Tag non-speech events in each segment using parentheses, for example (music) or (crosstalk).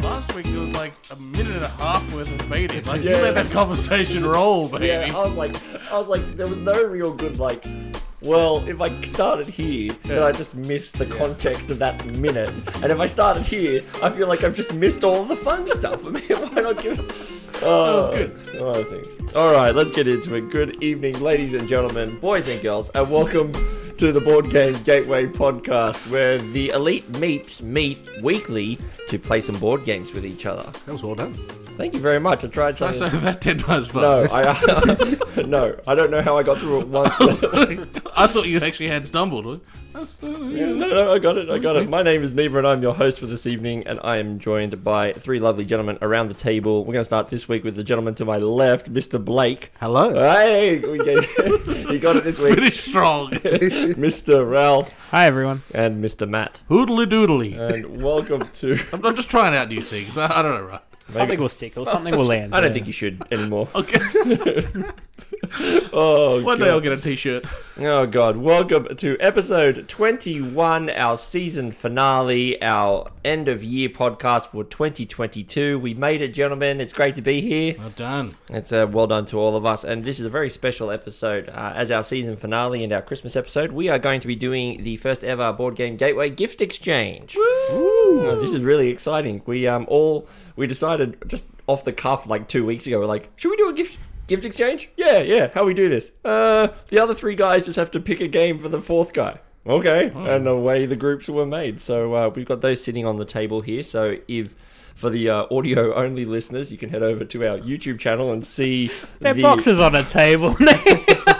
Last week it was like a minute and a half worth of fading. Like you Yeah. let that conversation roll, baby. Yeah, I was like, I was like, there was no real good like. Well, if I started here, then I just missed the context of that minute, and if I started here, I feel like I've just missed all the fun stuff. (laughs) I mean, why not give? Oh, good. All those things. All right, let's get into it. Good evening, ladies and gentlemen, boys and girls, and welcome to the Board Game Gateway podcast, where the elite meeps meet weekly to play some board games with each other. That was well done. Thank you very much. I tried I something. say that ten times No, fast. I uh, (laughs) no, I don't know how I got through it once. (laughs) I thought you actually had stumbled. That's, uh, no, no, I got it. I got it. My name is Neeber, and I'm your host for this evening, and I am joined by three lovely gentlemen around the table. We're going to start this week with the gentleman to my left, Mr. Blayke. Hello. Hey, we gave, (laughs) he got it this week, Finish strong. (laughs) Mr. Ralph Hi everyone. and Mr. Matt. Hoodly doodly. And welcome to. I'm, I'm just trying out new things. I, I don't know, right? Something will stick or (laughs) something will land. I don't yeah. think you should anymore. (laughs) Okay. (laughs) Oh, One day I'll get a t-shirt. Oh god, welcome to episode 21, our season finale, our end of year podcast for 2022. We made it, gentlemen. It's great to be here. Well done. It's uh, well done to all of us, and this is a very special episode. Uh, as our season finale and our Christmas episode, we are going to be doing the first ever Board Game Gateway gift exchange. Uh, this is really exciting. We um all we decided just off the cuff like two weeks ago. We're like, should we do a gift gift exchange? Yeah, yeah. How we do this? Uh, the other three guys just have to pick a game for the fourth guy. Okay, and away the groups were made. So uh, we've got those sitting on the table here. So if for the uh, audio only listeners, you can head over to our YouTube channel and see They're the, boxes on a table. (laughs)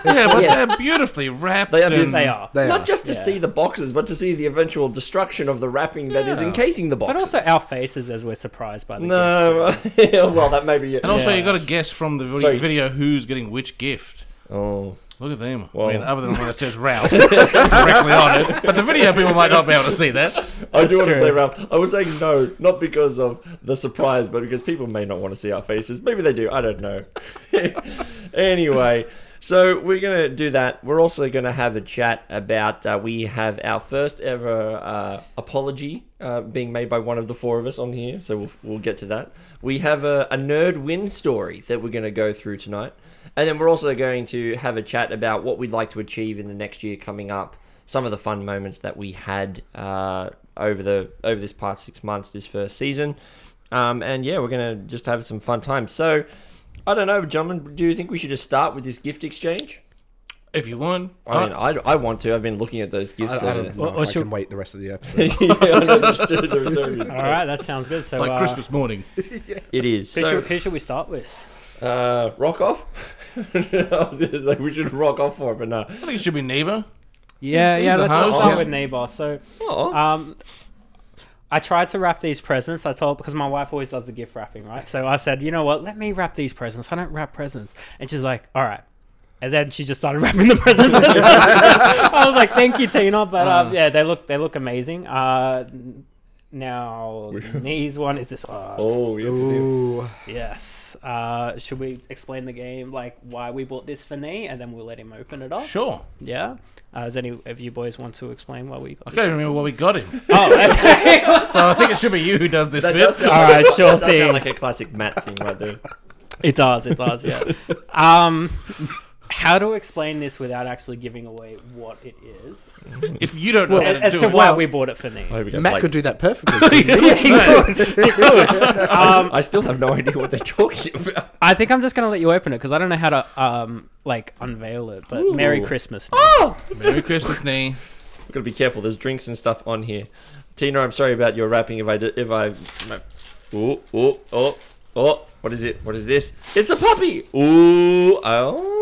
Yeah, but Yeah. they're beautifully wrapped. They are and- they are. They Not are. just to Yeah. see the boxes, but to see the eventual destruction of the wrapping that is Yeah. encasing the boxes. But also our faces as we're surprised by the gift. No, (laughs) well, that may be it. And also, Yeah. you got to guess from the video, Sorry. video who's getting which gift. Oh, Look at them. Well. I mean, other than when it says Ralph (laughs) directly on it. But the video people might not be able to see that. I do want to say, Ralph. I was saying no, not because of the surprise, but because people may not want to see our faces. Maybe they do. I don't know. (laughs) anyway, so we're gonna do that. We're also gonna have a chat about. Uh, we have our first ever uh, apology uh, being made by one of the four of us on here. So we'll we'll get to that. We have a, a nerd win story that we're gonna go through tonight, and then we're also going to have a chat about what we'd like to achieve in the next year coming up some of the fun moments that we had uh, over the over this past six months, this first season, um, and yeah, we're gonna just have some fun times. So, I don't know, gentlemen. Do you think we should just start with this gift exchange? If you want. I mean, I, I want to. I've been looking at those gifts. I uh, don't know Or- if or I should- can wait the rest of the episode. (laughs) yeah, I know, there's two- there's two. (laughs) All right, that sounds good. So like uh, Christmas morning. (laughs) It is. Who, So, should, who should we start with? uh, rock off. I was gonna say we should rock off for it, but no. I think it should be Neeber. Yeah, who's yeah. the Let's, let's host? start with Neeber. So, Oh, um, I tried to wrap these presents. I told because my wife always does the gift wrapping, right? So I said, you know what? Let me wrap these presents. I don't wrap presents, and she's like, all right. And then she just started (laughs) wrapping the presents. (laughs) I was like, "Thank you, Tina." But um, yeah, they look they look amazing. Uh, now, Nee's one is this one. (laughs) oh, yeah. Ooh. Yes. Uh, should we explain the game, like why we bought this for Nee, and then we'll let him open it up? Sure. Yeah. Uh, does any of you boys want to explain why we got I can't remember what we got him. (laughs) Oh, okay. (laughs) So I think it should be you who does this That bit. does sound, All right, sure that does thing. sound like a classic Matt thing right there. it does. It does. Yeah. Um, how to explain this without actually giving away what it is, (laughs) If you don't know how as, to as do to it. why well- we bought it for Nee. I hope we don't Matt like- could do that perfectly. Um, I still have no idea what they're talking about. I think I'm just gonna let you open it because I don't know how to um like unveil it. But Merry Christmas. Nee. Oh! Merry Christmas, Nee. We've got to be careful. There's drinks and stuff on here. Tina, I'm sorry about your wrapping. If I did, if I, oh, oh, oh, oh, what is it? What is this? It's a puppy. Ooh, oh,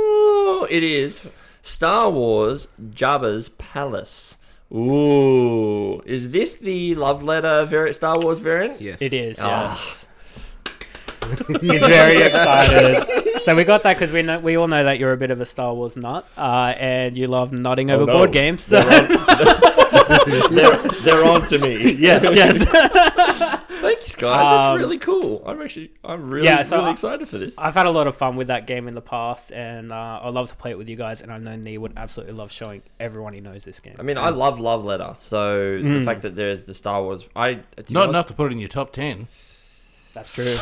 it is Star Wars Jabba's Palace. Ooh, is this the love letter vari- Star Wars variant? yes. It is. Ah. Yes. (laughs) He's very excited. So we got that because we know we all know that you're a bit of a Star Wars nut, uh, and you love nutting over Oh, no. board games. So They're on, (laughs) (laughs) they're, they're on to me. yes, yes. Thanks, Thanks, guys. That's Um, really cool. I'm actually, I'm really, Yeah, so really I- excited for this. I've had a lot of fun with that game in the past, and uh, I'd love to play it with you guys. And I know Nee would absolutely love showing everyone he knows this game. I mean, I love Love Letter, so the Mm. fact that there's the Star Wars, I to be Not honest- enough to put it in your top 10. That's true.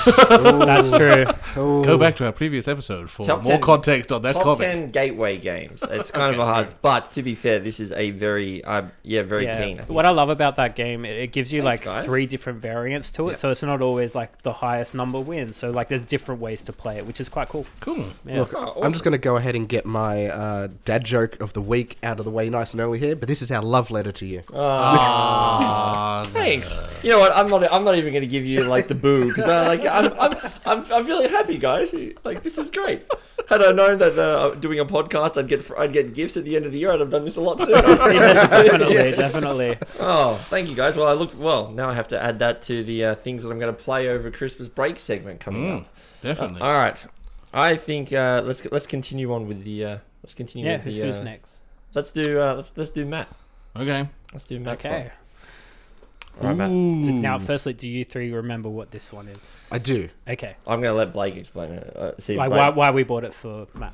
That's true. Go back to our previous episode for Top more 10 context on that top comment. ten gateway games. It's (laughs) kind of a hard, but to be fair, this is a very, uh, yeah, very yeah. keen. I think What I love about that game, it, it gives you Thanks, like guys. three different variants to it, Yeah. so it's not always like the highest number wins. So like, there's different ways to play it, which is quite cool. Cool. Yeah. Look, Oh, I'm just going to go ahead and get my uh, dad joke of the week out of the way nice and early here, but this is our love letter to you. Ah, (laughs) Thanks. You know what? I'm not. I'm not even going to give you like the boo because I like. I'm, I'm. I'm. I'm really happy, guys. Like this is great. Had I known that uh, doing a podcast, I'd get. I'd get gifts at the end of the year. I'd have done this a lot sooner. (laughs) yeah, definitely, (laughs) definitely. oh, thank you, guys. Well, I look. Well, now I have to add that to the uh, things that I'm going to play over Christmas break segment coming Mm, up. definitely. All right. I think uh, let's let's continue on with the. Uh, let's continue Yeah, with who- the. who's uh, next? Let's do. Uh, let's let's do Matt. okay. Let's do Matt. Okay. All right, Matt. Ooh. Now, firstly, do you three remember what this one is? I do. Okay. I'm going to let Blayke explain it. Uh, see, Like Blayke- why, why we bought it for Matt?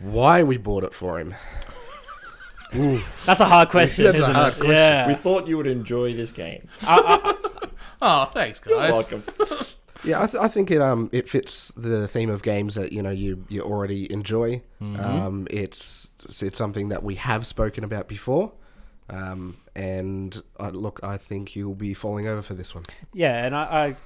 Why we bought it for him. (laughs) That's a hard question, That's a isn't hard it? question. Yeah. We thought you would enjoy this game. (laughs) I, I, (laughs) Oh, thanks, You're guys. welcome. Yeah, I, th- I think it um it fits the theme of games that you know you you already enjoy. Um, it's it's something that we have spoken about before, um, and uh, look, I think you'll be falling over for this one. yeah, and I,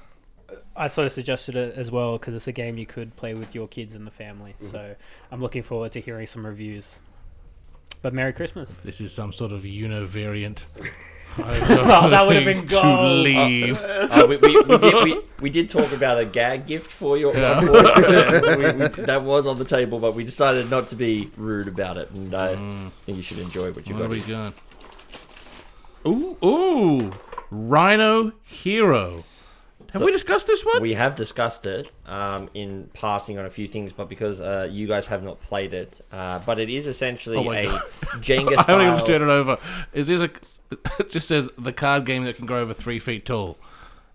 I, I sort of suggested it as well because it's a game you could play with your kids and the family. So I'm looking forward to hearing some reviews. But Merry Christmas. This is some sort of Uno-variant. (laughs) Oh, that would've been to gold. leave. Uh, we, we, we, did, we, we did talk about a gag gift for you. Yeah. for we, we, that was on the table, but we decided not to be rude about it, and I Mm, think you should enjoy what you what got. have we got? Ooh, ooh, Rhino Hero. Have So- we discussed this one? We have discussed it um, in passing on a few things, but because uh, you guys have not played it, uh, but it is essentially Oh a. (laughs) Jenga I haven't even turned it over. Is this a? (laughs) It just says the card game that can grow over three feet tall.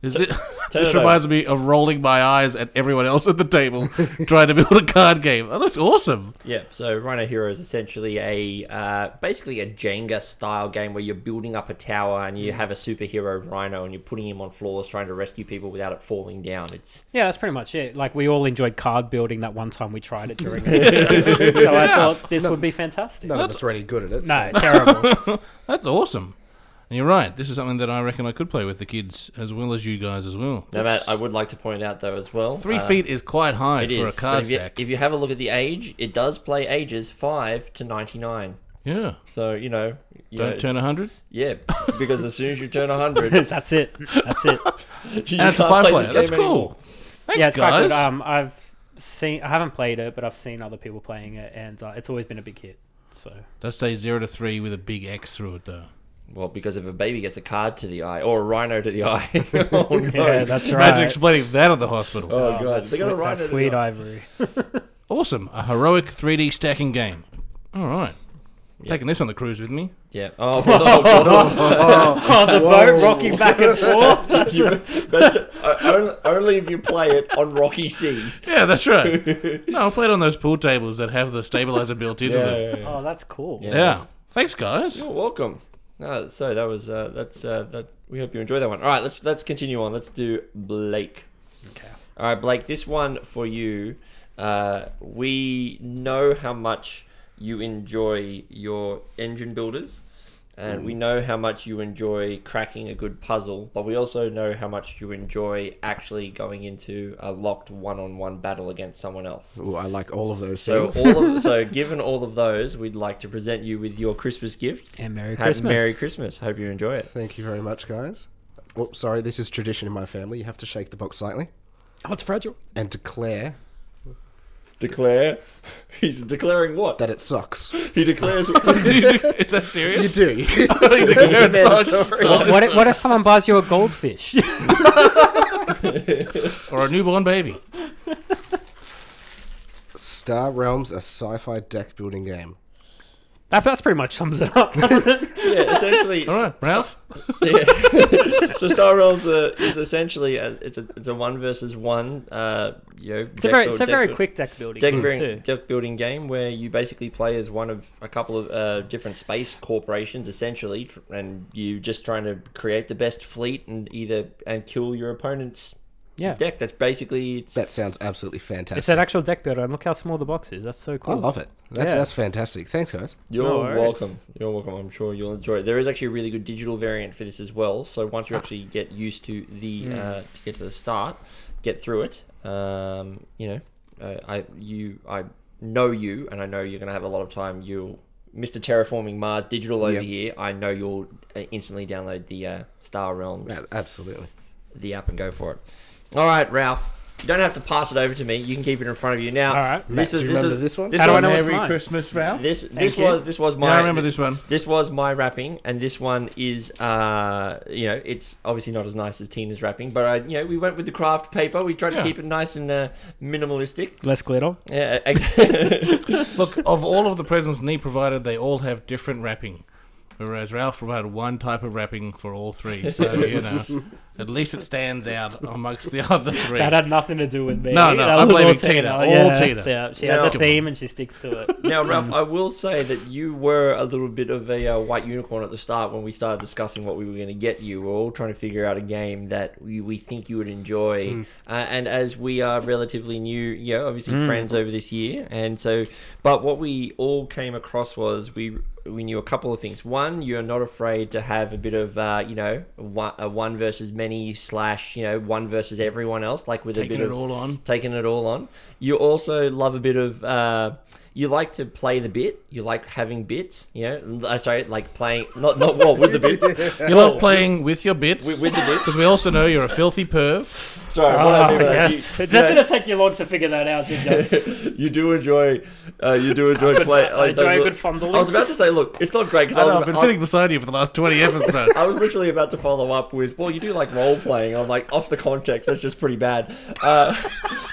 Is it? (laughs) Turn this it reminds me of rolling my eyes at everyone else at the table (laughs) trying to build a card game. That looks awesome. Yeah, so Rhino Hero is essentially a uh, basically a Jenga style game where you're building up a tower and you have a superhero Rhino and you're putting him on floors trying to rescue people without it falling down. It's Yeah, that's pretty much it. Like we all enjoyed card building that one time we tried it during. it. (laughs) so I thought this would be fantastic. None of us are any good at it. No, so- terrible. That's awesome. And you're right. This is something that I reckon I could play with the kids as well as you guys as well. now, Matt, I would like to point out though as well. Three uh, feet is quite high It for is. a card if you, stack. if you have a look at the age, it does play ages five to ninety nine. yeah. So you know, you Don't turn a hundred. Yeah, because as soon as you turn hundred, (laughs) that's it. That's it. (laughs) you And it's a can't five play player. this That's game cool. Thanks, yeah, it's guys. quite good. Um, I've seen. I haven't played it, but I've seen other people playing it, and uh, it's always been a big hit. So Does say zero to three with a big X through it though. Well, because if a baby gets a card to the eye or a rhino to the (laughs) eye, (laughs) oh no! yeah, that's right. Imagine explaining that at the hospital. oh, Oh, god, that they got a sweet, rhino that to sweet the eye. ivory. (laughs) Awesome. A heroic 3D stacking game. All right. Taking this on the cruise with me. Yeah. Oh, oh, oh, Oh, the boat rocking back and forth. You- that's, uh, only, only if you play it on rocky seas. Yeah, that's right. no, I'll play it on those pool tables that have the stabilizer built into them. Oh, that's cool. Yeah. Yeah. Thanks, guys. You're welcome. No, so that was uh, that's uh, that. We hope you enjoy that one. All right, let's let's continue on. Let's do Blayke. Okay. All right, Blayke. This one for you. Uh, we know how much you enjoy your engine builders, and we mm. know how much you enjoy cracking a good puzzle. But we also know how much you enjoy actually going into a locked one-on-one battle against someone else. Ooh, I like all of those. So all of so (laughs) given all of those, we'd like to present you with your Christmas gifts. And Merry Have Christmas. Merry Christmas. Hope you enjoy it. Thank you very much, guys. Oh, sorry, this is tradition in my family. You have to shake the box slightly Oh, it's fragile. and declare Declare. He's declaring what? that it sucks. He declares. (laughs) Is that serious? You do. (laughs) It's mandatory. What, what, if, what if someone buys you a goldfish? (laughs) Or a newborn baby? Star Realms, a sci-fi deck building game. That, that's pretty much sums it up, (laughs) doesn't it? Yeah, essentially. All right, Ralph. (laughs) Yeah. so Star Realms uh, is essentially a, it's a it's a one versus one. Uh, you know, It's a very, it's a very quick deck building deck, game, building, too. deck building game where you basically play as one of a couple of uh, different space corporations, essentially, and you're just trying to create the best fleet and either and kill your opponent's Yeah. deck. That's basically it's That sounds absolutely fantastic. It's an actual deck builder, and look how small the box is. That's so cool. I love it. That's Yeah. that's fantastic. Thanks, guys. You're No worries. welcome. You're welcome. I'm sure you'll enjoy it. There is actually a really good digital variant for this as well. So once you actually get used to the Mm. uh, to get to the start, get through it. Um, you know, uh, I you I know you, and I know you're gonna have a lot of time. You'll Mr. Terraforming Mars digital over Yep. here. I know you'll uh, instantly download the uh, Star Realms Yeah, absolutely. the app and go for it. All right, Ralph. You don't have to pass it over to me. You can keep it in front of you now. All right. Matt, do you remember was- this one? This How do I one, know it's Merry mine? Christmas, Ralph. this this you. was this was my Yeah, I remember this one. this was my wrapping, and this one is, uh, you know, it's obviously not as nice as Tina's wrapping, but I, you know, we went with the craft paper. We tried Yeah. to keep it nice and uh, minimalistic. Less glitter. (laughs) Yeah, ex- Look, of all of the presents Nee provided, they all have different wrapping. Whereas Ralph provided one type of wrapping for all three. So, you know, (laughs) at least it stands out amongst the other three. That had nothing to do with me. No, no, that I'm was blaming Tina. All yeah, Tina. Yeah, she No. has a theme and she sticks to it. (laughs) now, Ralph, I will say that you were a little bit of a uh, white unicorn at the start when we started discussing what we were going to get you. We are all trying to figure out a game that we, we think you would enjoy. Uh, and as we are relatively new, you know, obviously friends over this year, and so, but what we all came across was we we knew a couple of things. One, you're not afraid to have a bit of, uh, you know, one, a one versus many slash, you know, one versus everyone else, like with a Taking bit it of all on. taking it all on. You also love a bit of. Uh, you like to play the bit. You like having bits. You know, uh, sorry, like playing not not what with the bits. (laughs) You love playing with your bits. With- with the bits. Because we also know you're a filthy perv. Sorry, what I mean by that, yes. you- It you know, didn't take you long to figure that out, did you? (laughs) you do enjoy. Uh, you do enjoy (laughs) Good play. fun- like, enjoy a those- good fondling. I was about to say, look, it's not great because I, I have about- been I- sitting beside you for the last 20 episodes. I was literally about to follow up with, well, you do like role playing. I'm like, off the context, that's just pretty bad. Uh,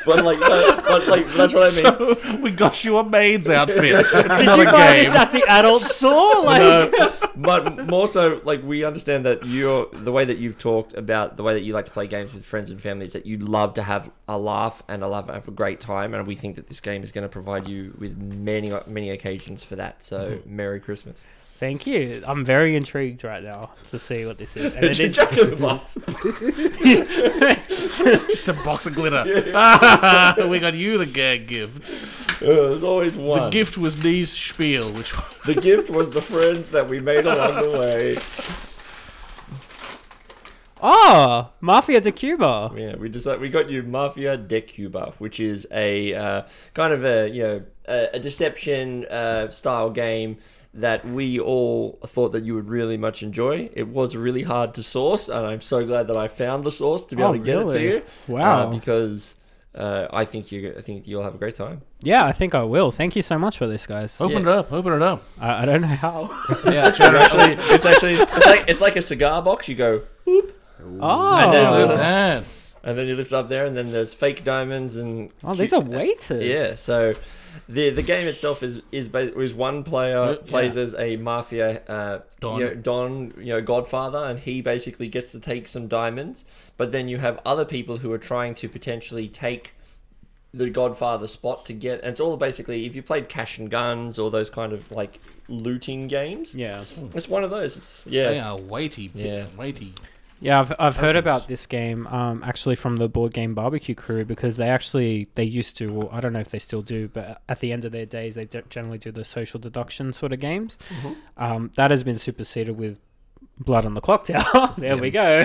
but like, but, but like, that's what I mean. So, we got you a maid's outfit. It's (laughs) Did you a buy game. this at the adult store? Like, No, but more so, like we understand that you're the way that you've talked about the way that you like to play games with friends and family is that you love to have a laugh and a love have a great time, and we think that this game is going to provide you with many many occasions for that. So, mm-hmm. Merry Christmas! Thank you. I'm very intrigued right now to see what this is. (laughs) And it is Jack in the Box. (laughs) Just a box of glitter. (laughs) we got you the gag gift. Uh, there's always one. The gift was Nee's spiel, which The gift was the friends that we made along the way. Oh, Mafia de Cuba. Yeah, we decided we got you Mafia de Cuba, which is a uh, kind of a you know a, a deception uh, style game that we all thought that you would really much enjoy. It was really hard to source, and I'm so glad that I found the source to be Oh, able to get it to you. Wow. uh, because uh, I think you I think you'll have a great time. Yeah, I think I will. Thank you so much for this, guys. open it up, open it up. I, I don't know how. Yeah, (laughs) You're actually, it's actually it's like it's like a cigar box. You go, Oh, And there's a- at that. And then you lift up there, and then there's fake diamonds and oh, these are weighted. Yeah, so the the game itself is is ba- is one player Yeah. plays as a mafia uh, Don. You know, Don, you know, Godfather, and he basically gets to take some diamonds. But then you have other people who are trying to potentially take the Godfather spot to get. And it's all basically if you played Cash and Guns or those kind of like looting games, Yeah. it's one of those. It's yeah, They are weighty. Yeah. Weighty. Yeah, I've, I've heard about this game um, actually from the board game barbecue crew because they actually they used to well I don't know if they still do but at the end of their days they ge- generally do the social deduction sort of games. Um, that has been superseded with Blood on the Clock Tower. (laughs) there we go.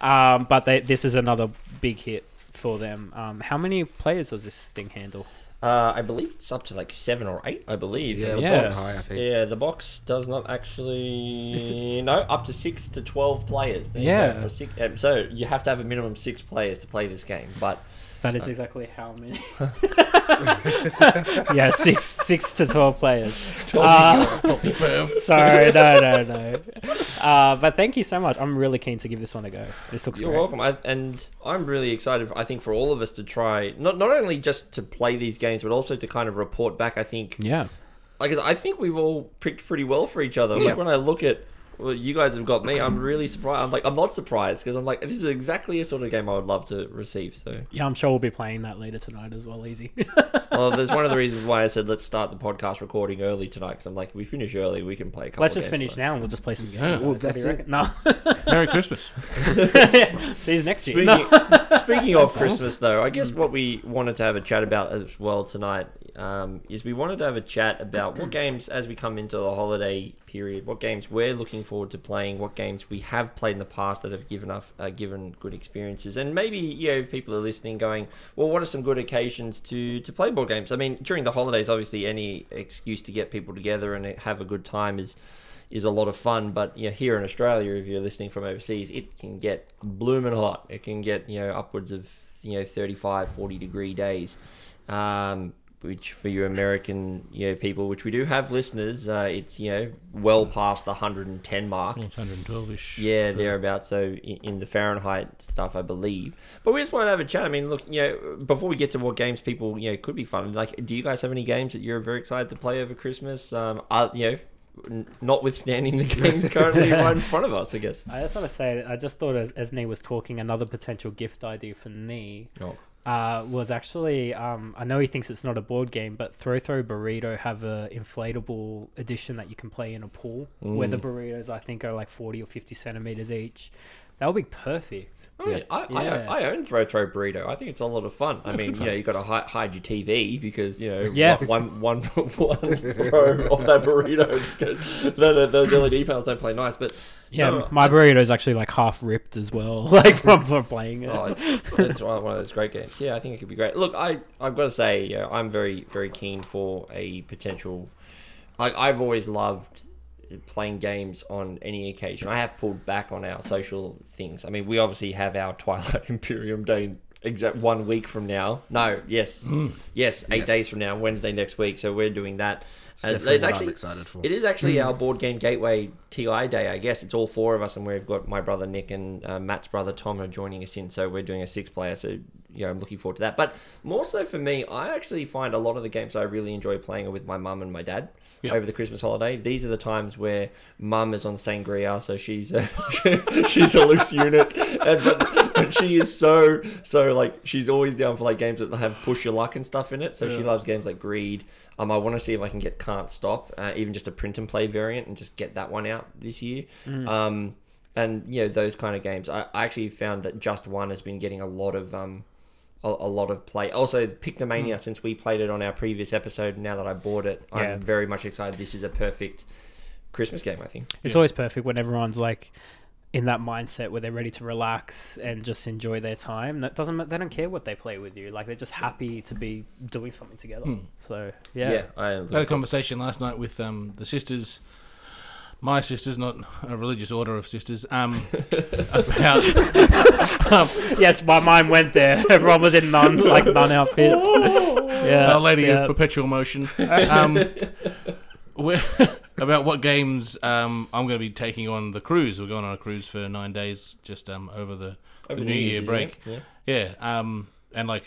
Um, but they, this is another big hit for them. Um, how many players does this thing handle? Uh, I believe it's up to like seven or eight. I believe. Yeah, it was the Yeah. quite box- high, I think. Yeah, the box does not actually. Is No, up to six to twelve players. There Yeah. go, for six, um, so you have to have a minimum six players to play this game. But That is exactly how many. (laughs) (laughs) yeah, six six to twelve players. Uh, (laughs) sorry, no, no, no. Uh, but thank you so much. I'm really keen to give this one a go. This looks you're great. welcome. I, and I'm really excited. I think for all of us to try not not only just to play these games, but also to kind of report back. I think Yeah, like I think we've all picked pretty well for each other. Yeah. Like when I look at well, you guys have got me. I'm really surprised. I'm like I'm not surprised because I'm like this is exactly a sort of game I would love to receive. So Yeah, I'm sure we'll be playing that later tonight as well. Easy. (laughs) well, there's one of the (laughs) reasons why I said let's start the podcast recording early tonight because I'm like if we finish early we can play a couple. Let's of just games finish tonight. now and we'll just play some (laughs) games. Yeah. Well, guys. What do that's it. No. Merry Christmas. See you next year. Speaking, No. Speaking of Christmas, though, I guess what we wanted to have a chat about as well tonight um, is we wanted to have a chat about what (clears throat) games, as we come into the holiday period, what games we're looking forward to playing, what games we have played in the past that have given us uh, given good experiences, and maybe you know if people are listening, going, well, what are some good occasions to to play board games? I mean, during the holidays, obviously, any excuse to get people together and have a good time is is a lot of fun. But you know, here in Australia, if you're listening from overseas, it can get blooming hot. It can get you know upwards of you know 35, 40 degree days. Um, which for you American you know people, which we do have listeners, uh, it's you know well past the 110 mark. It's 112ish. Yeah, thereabouts. So in, in the Fahrenheit stuff, I believe. But we just want to have a chat. I mean, look, you know, before we get to what games people, you know, could be fun. Like, do you guys have any games that you're very excited to play over Christmas? Um, uh, you know, notwithstanding the games currently (laughs) right in front of us, I guess. I just want to say, I just thought as, as Nee was talking, another potential gift idea for Nee Oh. uh, was actually, um, I know he thinks it's not a board game, but Throw Throw Burrito have a inflatable edition that you can play in a pool, where the Mm. burritos I think are like forty or fifty centimeters each. That would be perfect. I, mean, I, Yeah. I, I own Throw Throw Burrito. I think it's a lot of fun. I mean, you know, you got to hide, hide your TV because you know, (laughs) Yeah. one one (laughs) one throw of that burrito just goes. no, those LED panels don't play nice, but Yeah, um, no, my burrito is actually like half ripped as well, (laughs) like from, from playing it. Oh, it's, it's one one of those great games. Yeah, I think it could be great. Look, I I've got to say, you know, I'm very very keen for a potential. Like I've always loved playing games on any occasion. I have pulled back on our social things. I mean, we obviously have our Twilight (laughs) Imperium Day exact one week from now. No, yes, yes, eight Yes. days from now, Wednesday next week. So we're doing that. It's As- definitely there's what actually- I'm excited for. it is actually our board game gateway TI day, I guess. It's all four of us, and we've got my brother Nick and uh, Matt's brother Tom are joining us in. So we're doing a six player. So yeah, I'm looking forward to that. But more so for me, I actually find a lot of the games I really enjoy playing are with my mum and my dad Yep. over the Christmas holiday. These are the times where mum is on the sangria, so she's a, (laughs) she's a loose unit, and but, but she is so so like she's always down for like games that have push your luck and stuff in it. So she loves games like Greed. Um, I want to see if I can get Can't Stop, uh, even just a print and play variant, and just get that one out this year. Um, and you know those kind of games. I, I actually found that Just One has been getting a lot of um, a, a lot of play. Also, Pictomania, since we played it on our previous episode, now that I bought it, Yeah. I'm very much excited. This is a perfect Christmas game, I think. It's Yeah. always perfect when everyone's like in that mindset where they're ready to relax and just enjoy their time. That doesn't they don't care what they play with you. Like they're just happy to be doing something together. Hmm. So Yeah, yeah, I I had a conversation last night with um, the sisters, my sisters, not a religious order of sisters, um, (laughs) about (laughs) um, yes, my mind went there. Everyone was in nun like nun outfits. (laughs) yeah, Our Lady yeah. of Perpetual Motion. Um, about what games um, I'm going to be taking on the cruise. We're going on a cruise for nine days, just um, over the Over the New Year's, Year break. Yeah. Yeah, um, and like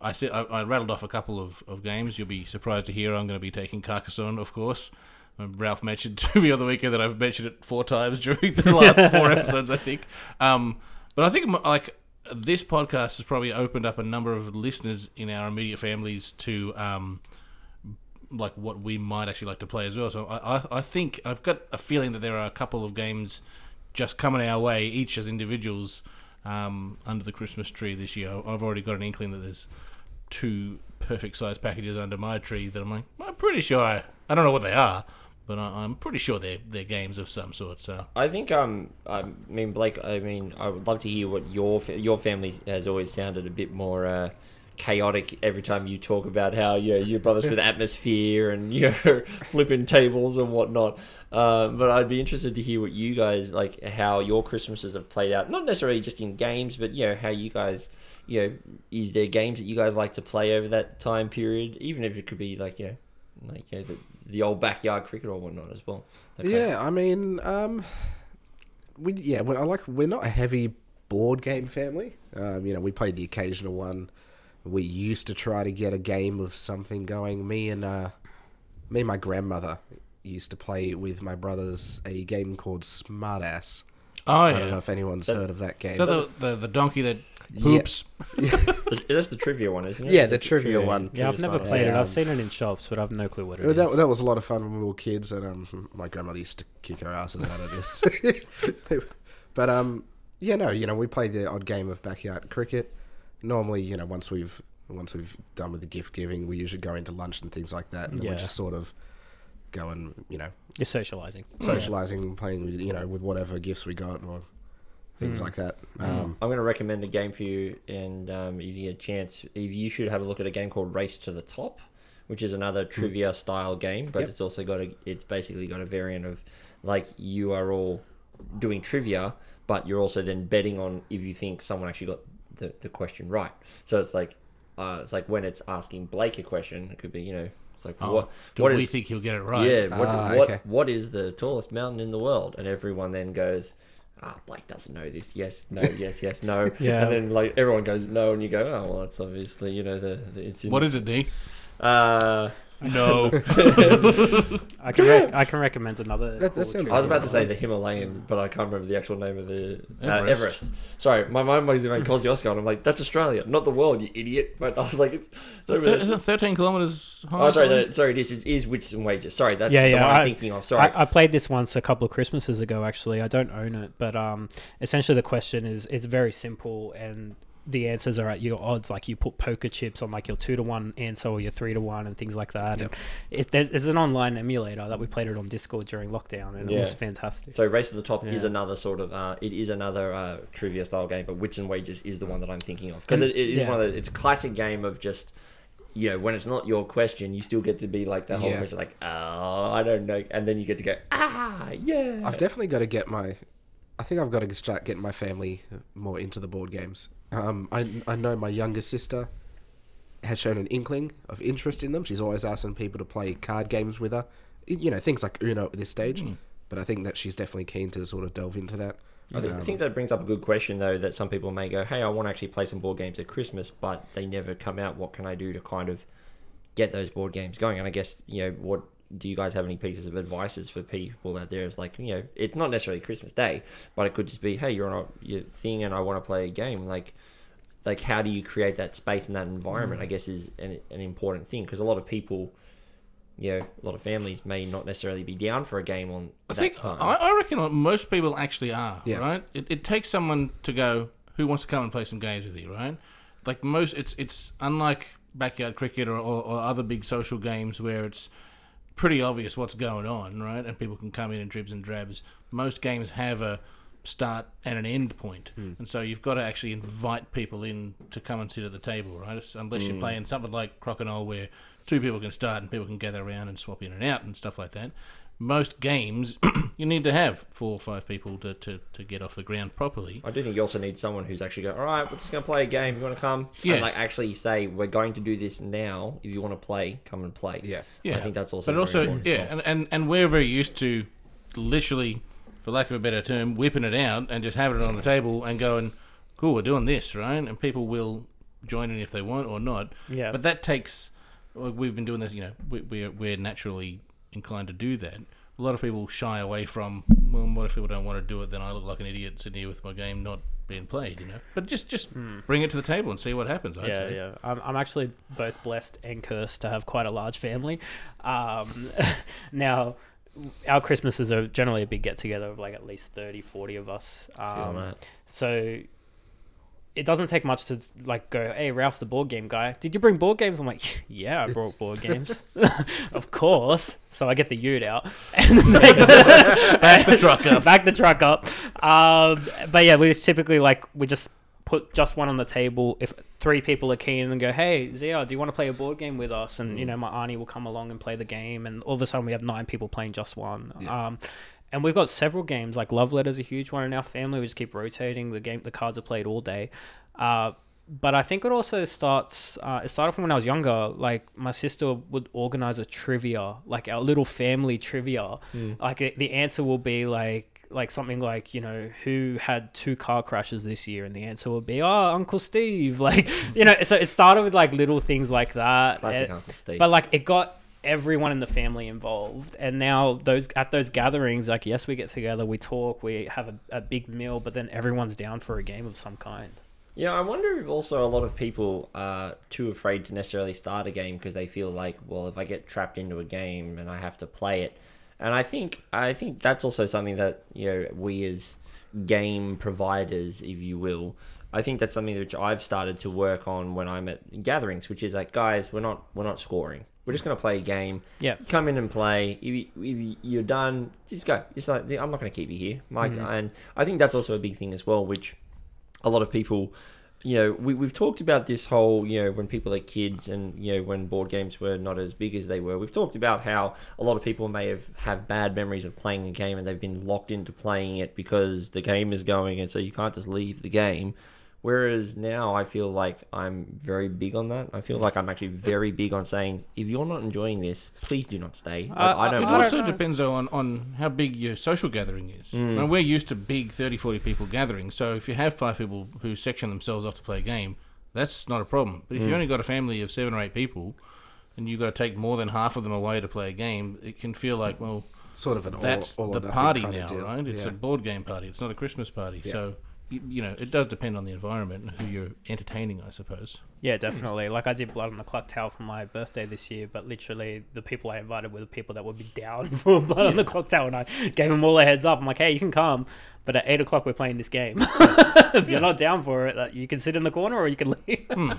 I said, I, I rattled off a couple of, of games. You'll be surprised to hear I'm going to be taking Carcassonne, of course. Ralph mentioned (laughs) to me on the weekend that I've mentioned it four times during the last (laughs) four episodes, I think. Um, but I think like this podcast has probably opened up a number of listeners in our immediate families to um, like what we might actually like to play as well. So I, I, I think I've got a feeling that there are a couple of games just coming our way, each as individuals, um, under the Christmas tree this year. I've already got an inkling that there's two perfect sized packages under my tree that I'm like, I'm pretty sure I, I don't know what they are, but I, I'm pretty sure they're they're games of some sort. So I think um I mean Blayke I mean I would love to hear what your your family has always sounded a bit more uh, chaotic every time you talk about how you know, your brothers with (laughs) atmosphere and you know (laughs) flipping tables and whatnot. Uh, but I'd be interested to hear what you guys like how your Christmases have played out. Not necessarily just in games, but you know how you guys you know is there games that you guys like to play over that time period, even if it could be like you know like you know, the, the old backyard cricket or whatnot as well. That Yeah, I mean, um, we yeah, well, I like we're not a heavy board game family. Um, you know, we played the occasional one. We used to try to get a game of something going. Me and uh, me and my grandmother used to play with my brothers a game called Smartass. Oh I don't know if anyone's That- heard of that game. So the, the the donkey that Yeah. Poops. (laughs) That's- That's the trivia one, isn't it? Yeah, Is the it trivia one. Yeah, I've never smart played it. I've seen it in shops, but I've no clue what it Well, is. that, that was a lot of fun when we were kids, and um, my grandmother used to kick our asses out of it. (laughs) but um, yeah, no, you know, we played the odd game of backyard cricket. Normally, you know, once we've once we've done with the gift giving, we usually go into lunch and things like that, and then Yeah. we just sort of go and you know You're socializing. socializing, playing with you know with whatever gifts we got or things Mm. like that. Um, I'm going to recommend a game for you, and um, if you get a chance, if you should have a look at a game called Race to the Top, which is another trivia style game, but Yep. it's also got a, it's basically got a variant of like you are all doing trivia, but you're also then betting on if you think someone actually got the, the question right. So it's like, uh, it's like when it's asking Blayke a question, it could be you know, it's like Oh, what do what we is think he'll get it right? yeah, what, Ah, what, okay. what is the tallest mountain in the world? And everyone then goes, ah, Blayke doesn't know this. Yes, no, yes, yes, no. (laughs) Yeah. And then like everyone goes no, and you go, oh well, that's obviously you know the, the it's in, What is it, D? Uh, No. (laughs) (laughs) I can rec- I can recommend another. That- that cool sounds I was about to say the Himalayan, but I can't remember the actual name of the uh, Everest. Everest. Sorry, my mind was going Kosciuszko, and I'm like, that's Australia, not the world, you idiot. But I was like, it's, it's over Thir- there. Isn't it 13 kilometers high? Oh, sorry, something? that, sorry. This is, is Wits and Wagers. Sorry, that's Yeah, the yeah, one I'm I- thinking of. Sorry, I, I played this once a couple of Christmases ago. Actually, I don't own it, but um, essentially the question is it's very simple, and the answers are at your odds. Like you put poker chips on like your two to one answer or your three to one and things like that. Yep. And it, there's, there's an online emulator that we played it on Discord during lockdown, and it was fantastic. So Race to the Top is another sort of uh, it is another uh, trivia style game, but Wits and Wagers is the one that I'm thinking of because it, it is yeah. one of the, it's a classic game of just you know when it's not your question, you still get to be like the whole Yeah. question like oh I don't know, and then you get to go ah yeah. I've definitely got to get my. I think I've got to start getting my family more into the board games. Um, I I know my younger sister has shown an inkling of interest in them. She's always asking people to play card games with her. You know things like Uno at this stage. But I think that she's definitely keen to sort of delve into that. I think, I Um, think that brings up a good question though that some people may go hey I want to actually play some board games at Christmas, but they never come out. What can I do to kind of get those board games going? And I guess you know what. Do you guys have any pieces of advices for people out there? It's like you know, it's not necessarily Christmas Day, but it could just be, hey, you're on a your thing, and I want to play a game. Like, like how do you create that space and that environment? I mm. guess is an, an important thing because a lot of people, you know, a lot of families may not necessarily be down for a game on I that think time. I, I reckon most people actually are. Yeah. Right. It, it takes someone to go who wants to come and play some games with you. Right. Like most, it's it's unlike backyard cricket or, or, or other big social games where it's pretty obvious what's going on, right? And people can come in in dribs and drabs. Most games have a start and an end point, hmm. and so you've got to actually invite people in to come and sit at the table, right? Unless you're hmm. playing something like Crocodile, where two people can start and people can gather around and swap in and out and stuff like that. Most games, (clears throat) you need to have four or five people to, to, to get off the ground properly. I do think you also need someone who's actually going, all right, we're just going to play a game. You want to come? Yeah. And like actually say, we're going to do this now. If you want to play, come and play. Yeah. Yeah, I think that's also But very also, important yeah, and, and and we're very used to literally, for lack of a better term, whipping it out and just having it on the table and going, "Cool, we're doing this, right?" And people will join in if they want or not. Yeah. But that takes. We've been doing this, you know. We, we're we're naturally inclined to do that. A lot of people shy away from. Well, what if people don't want to do it? Then I look like an idiot sitting here with my game not being played, you know. But just just bring it to the table and see what happens. I'd yeah, say. yeah. I'm, I'm actually both blessed and cursed to have quite a large family. Um, (laughs) now, our Christmases are generally a big get together of like at least 30, 40 of us. Feel Um, that. so it doesn't take much to like go, hey, Ralph's the board game guy. Did you bring board games? I'm like, yeah, I brought board games. (laughs) of course. So I get the ute out (laughs) and (laughs) Back the truck up. back the truck up. Um, but yeah, we typically like we just put just one on the table. If three people are keen and go, hey Zia, do you want to play a board game with us? And you know, my auntie will come along and play the game, and all of a sudden we have nine people playing just one. Um, and we've got several games like Love Letter's a huge one in our family. We just keep rotating. The game, the cards are played all day. Uh, but I think it also starts. Uh, it started from when I was younger. Like my sister would organize a trivia, like our little family trivia. Like the answer will be like like something like you know who had two car crashes this year, and the answer would be oh Uncle Steve. (laughs) Like you know, so it started with like little things like that. Classic Uh, Uncle Steve. but like it got everyone in the family involved. And now those at those gatherings, like yes, we get together, we talk, we have a, a big meal, but then everyone's down for a game of some kind. Yeah, I wonder if also a lot of people are too afraid to necessarily start a game because they feel like, well, if I get trapped into a game and I have to play it, and I think I think that's also something that you know we as game providers, if you will, I think that's something which I've started to work on when I'm at gatherings, which is like, guys, we're not we're not scoring. We're just going to play a game. Yeah. Come in and play. If, you, if you're done, just go. It's like I'm not going to keep you here, Mike. Mm. And I think that's also a big thing as well, which a lot of people you know we, we've talked about this whole you know when people are kids and you know when board games were not as big as they were we've talked about how a lot of people may have have bad memories of playing a game and they've been locked into playing it because the game is going and so you can't just leave the game whereas now i feel like i'm very big on that i feel like i'm actually very big on saying if you're not enjoying this please do not stay like, Uh, i don't It I also depends though on, on how big your social gathering is. Mm. And we're used to big 30, 40 people gatherings. So if you have five people who section themselves off to play a game, that's not a problem. But if Mm. you only got a family of seven or eight people and you've got to take more than half of them away to play a game, it can feel like, well, Sort of an all, that's all or the party kind now, of deal. right? It's yeah. a board game party. It's not a Christmas party. Yeah. So, you, you know, it does depend on the environment and who you're entertaining, I suppose. Yeah, definitely. Like I did Blood on the Clock Tower for my birthday this year, but literally the people I invited were the people that would be down (laughs) for Blood on the Clock Tower, and I gave them all a heads up. I'm like, hey, you can come, but at eight o'clock we're playing this game. (laughs) if you're not down for it, like, you can sit in the corner or you can leave. Hmm.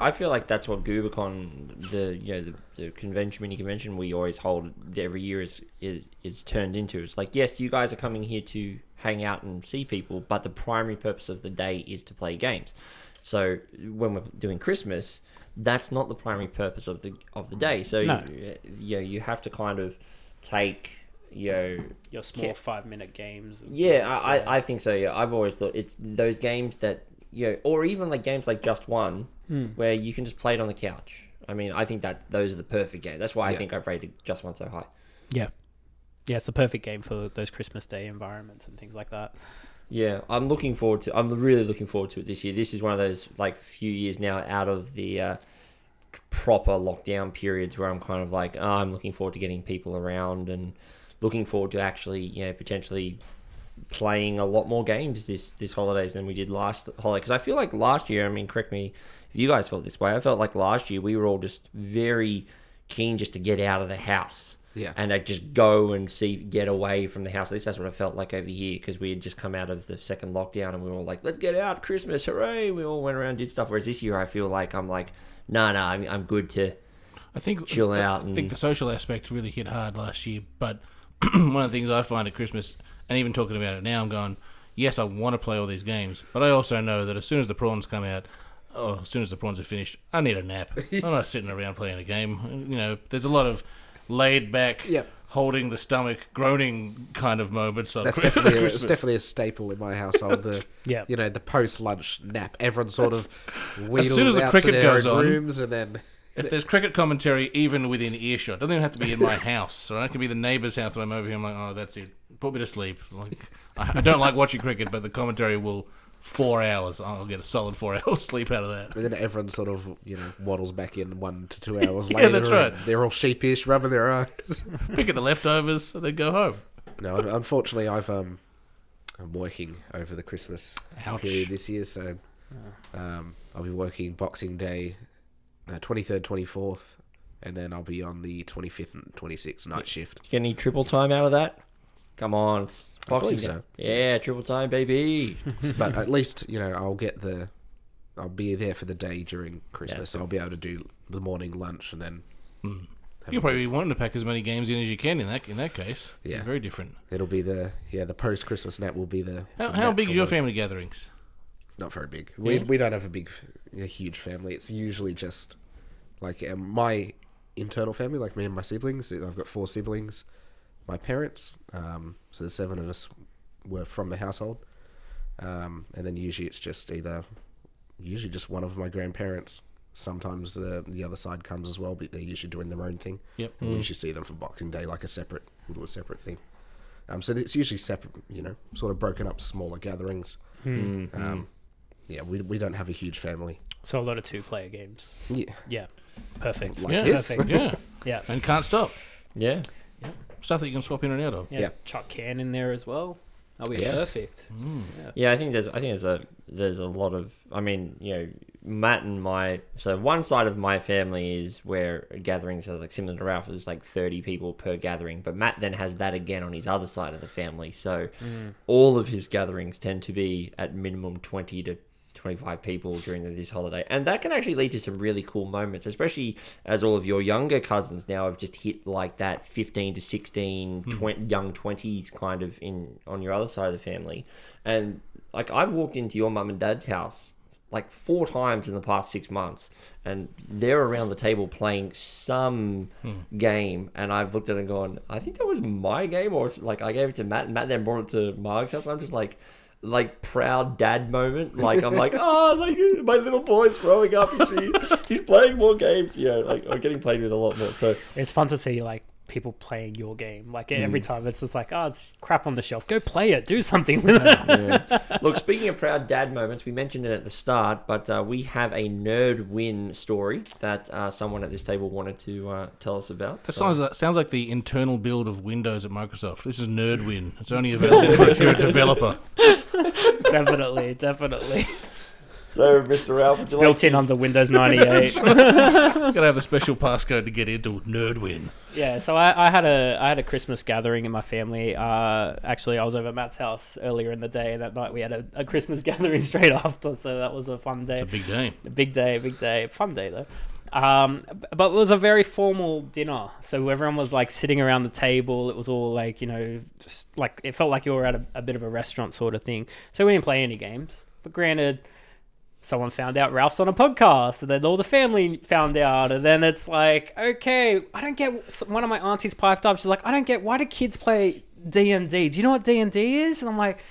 I feel like that's what GubaCon, the you know the, the convention mini convention we always hold every year is, is is turned into. It's like yes, you guys are coming here to hang out and see people, but the primary purpose of the day is to play games. So when we're doing Christmas, that's not the primary purpose of the of the day. So No. you, you know you have to kind of take you know Your small Yeah. five minute games. yeah, things, I, I, I think so. Yeah, I've always thought it's those games that you know, or even like games like Just One, hmm. where you can just play it on the couch. I mean, I think that those are the perfect games. That's why I think I've rated Just One so high. yeah, yeah, it's the perfect game for those Christmas Day environments and things like that. Yeah, I'm looking forward to. I'm really looking forward to it this year. This is one of those like few years now out of the uh, proper lockdown periods where I'm kind of like, oh, I'm looking forward to getting people around and looking forward to actually, you know, potentially playing a lot more games this this holidays than we did last holiday. Because I feel like last year, I mean, correct me if you guys felt this way. I felt like last year we were all just very keen just to get out of the house Yeah. and I just go and see get away from the house. At least that's what I felt like over here because we had just come out of the second lockdown and we were all like, "Let's get out, Christmas, hooray!" We all went around did stuff. Whereas this year, I feel like I'm like, "No, no, I'm, I'm good to." I think Chill I- out I think the social aspect really hit hard last year. But (clears throat) one of the things I find at Christmas, and even talking about it now, I'm going, yes, I want to play all these games, but I also know that as soon as the prawns come out, oh, as soon as the prawns are finished, I need a nap. (laughs) I'm not sitting around playing a game. You know, there's a lot of laid back, Yep. holding the stomach, groaning kind of moments. On That's (laughs) Chri- definitely a, it's definitely a staple in my household. The (laughs) Yeah. you know the post lunch nap. Everyone sort of (laughs) wheedles soon as the out cricket to their goes own on- rooms, and then If there's cricket commentary, even within earshot, it doesn't even have to be in my house, or it can be the neighbour's house that I'm over here. I'm like, oh, that's it. Put me to sleep. Like, I, I don't like watching cricket, but the commentary will four hours. I'll get a solid four (laughs) hours sleep out of that. and then everyone sort of you know waddles back in one to two (laughs) hours Yeah, later. that's right. They're all sheepish, rubbing their eyes. (laughs) Pick at the leftovers, and then go home. no, unfortunately, I've um I'm working over the Christmas Ouch. period this year, so um I'll be working Boxing Day, twenty third, twenty fourth, and then I'll be on the twenty fifth and twenty sixth night shift. Get any triple time out of that? Come on, it's I believe Boxing so. Yeah, triple time, baby. but at least you know I'll get the I'll be there for the day during Christmas. so I'll be able to do the morning lunch and then You'll probably be wanting to pack as many games in as you can in that in that case. Yeah. It's very different. it'll be the yeah the post Christmas nap will be the. How, the how nap big for is your work. family gatherings? Not very big. We Yeah. we don't have a big, a huge family. It's usually just like um, my internal family, like me and my siblings. I've got four siblings. My parents, um, so the seven of us were from the household, um, and then usually it's just either, usually just one of my grandparents. Sometimes the the other side comes as well, but they're usually doing their own thing. Yep. And we usually see them for Boxing Day, like a separate, we'll do a separate thing. Um, so it's usually separate, you know, sort of broken up smaller gatherings. Um, yeah, we, we don't have a huge family. So a lot of two player games. Yeah, Yeah, perfect. Like yeah, this? Perfect. yeah. Yeah. and can't stop. Yeah. Stuff that you can swap in and out of. Yeah. Yeah. Chuck can in there as well. That'll be Yeah. perfect. Mm. Yeah, I think there's I think there's a there's a lot of I mean, you know, Matt and my so one side of my family is where gatherings are like similar to Ralph is like thirty people per gathering, but Matt then has that again on his other side of the family. So mm. all of his gatherings tend to be at minimum twenty to 25 people during the, this holiday. And that can actually lead to some really cool moments especially as all of your younger cousins now have just hit like that 15 to 16 hmm. 20, young 20s kind of in on your other side of the family. And like i've walked into your mum and dad's house like four times in the past six months and they're around the table playing some hmm. game. And i've looked at it and gone i think that was my game or like i gave it to matt and matt then brought it to mark's house. I'm just like like proud dad moment. Like I'm like, oh, like my little boy's growing up. He's, he's playing more games. You know, like I'm getting played with a lot more. So It's fun to see like people playing your game. Like Mm. every time it's just like, oh, it's crap on the shelf. Go play it. Do something (laughs) with it. yeah. look, speaking of proud dad moments, we mentioned it at the start, but uh, we have a nerd win story that uh, someone at this table wanted to uh, tell us about. That So- sounds like, sounds like the internal build of Windows at Microsoft. This is nerd win. It's only (laughs) available if you're a developer. (laughs) definitely, definitely. So, Mr. Ralph, would you like Built in under Windows (laughs) 98. (laughs) Gotta have a special passcode to get into Nerdwin. Yeah, so I, I had a I had a Christmas gathering in my family. Uh, actually, I was over at Matt's house earlier in the day, and that night we had a, a Christmas (laughs) gathering straight after. So that was a fun day. It's a big day. A big day, big day, fun day though. Um, but it was a very formal dinner, so everyone was like sitting around the table. It was all like you know, just like it felt like you were at a, a bit of a restaurant sort of thing. So we didn't play any games. But granted, someone found out Ralph's on a podcast, and then all the family found out, and then it's like, okay, I don't get. One of my aunties piped up. She's like, I don't get why do kids play D and D? Do you know what D and D is? And I'm like.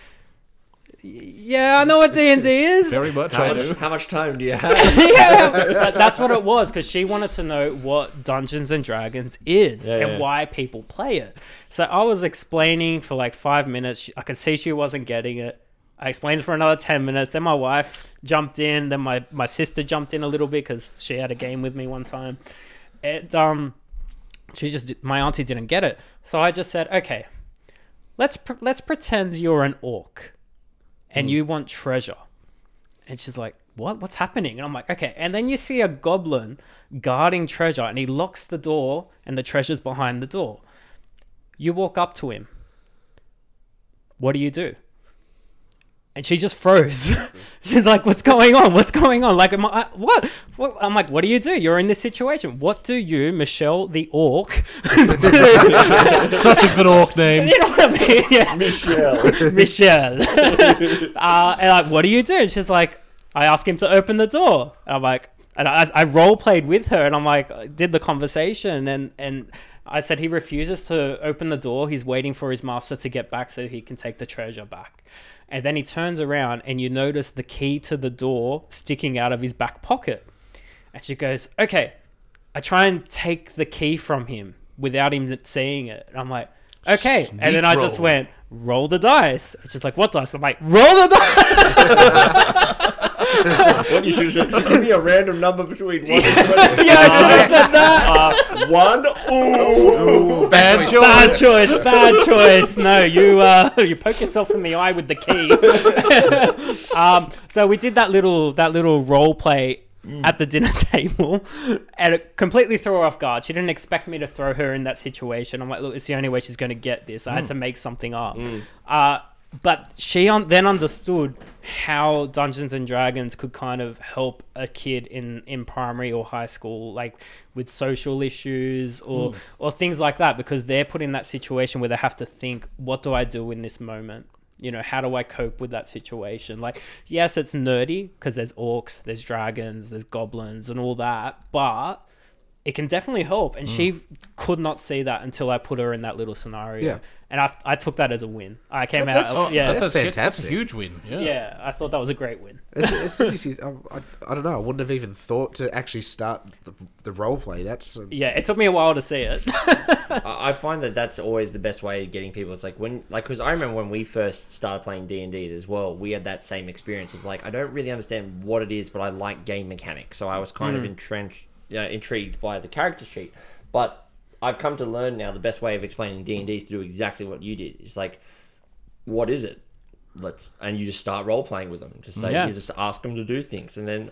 Yeah, I know what D and D is. (laughs) Very much How I much, do. how much time do you (laughs) have? yeah, that's what it was because she wanted to know what Dungeons and Dragons is Yeah, and yeah. why people play it. So I was explaining for like five minutes. I could see she wasn't getting it. I explained for another ten minutes. Then my wife jumped in. Then my, my sister jumped in a little bit because she had a game with me one time. And um, she just my auntie didn't get it. So I just said, okay, let's pr- let's pretend you're an orc, and you want treasure. And she's like, What? What's happening? And I'm like, Okay. And then you see a goblin guarding treasure and he locks the door and the treasure's behind the door. You walk up to him. What do you do? And she just froze. (laughs) She's like, "What's going on? What's going on? Like, am I, what? what? I'm like, what do you do? You're in this situation. What do you, Michelle the orc, do? (laughs) Such a good orc name. you know what I mean? (laughs) Yeah. Michelle. Michelle. uh, and like, what do you do? And she's like, I ask him to open the door. And I'm like, and I, I role played with her, and I'm like, did the conversation, and and I said he refuses to open the door. He's waiting for his master to get back so he can take the treasure back. And then he turns around, and you notice the key to the door sticking out of his back pocket. And she goes, okay. I try and take the key from him without him seeing it. And I'm like, okay. and then I Sneak just went, roll the dice. And she's like, what dice? I'm like, roll the dice. (laughs) (laughs) (laughs) what you should have said? Give me a random number between one and twenty. (laughs) yeah, I should have said that. Uh, one. Ooh. Bad choice. Bad choice, bad choice. No, you uh, you poke yourself in the eye with the key. (laughs) um, so we did that little that little role play at the dinner table, and it completely threw her off guard. She didn't expect me to throw her in that situation. I'm like, look, it's the only way she's going to get this. I had to make something up. Uh, but she un- then understood how Dungeons and Dragons could kind of help a kid in, in primary or high school, like with social issues or hmm. or things like that, because they're put in that situation where they have to think, what do I do in this moment? You know, how do I cope with that situation? Like, yes, it's nerdy because there's orcs, there's dragons, there's goblins, and all that, but it can definitely help. And hmm. she f- could not see that until I put her in that little scenario. Yeah. And I, I took that as a win. I came That's- out, that's- yeah, that's That's, that's fantastic. a huge win. Yeah. yeah, I thought that was a great win. As, as soon as you, I, I, I don't know. I wouldn't have even thought to actually start the, the role play. That's uh, Yeah, it took me a while to see it. (laughs) I I find that that's always the best way of getting people. It's like when, like, because I remember when we first started playing D and D as well, we had that same experience of like, I don't really understand what it is, but I like game mechanics, so I was kind of entrenched, uh, intrigued by the character sheet. But I've come to learn now the best way of explaining D and D is to do exactly what you did. It's like, what is it? Let's and you just start role playing with them. Just say Yeah. you just ask them to do things, and then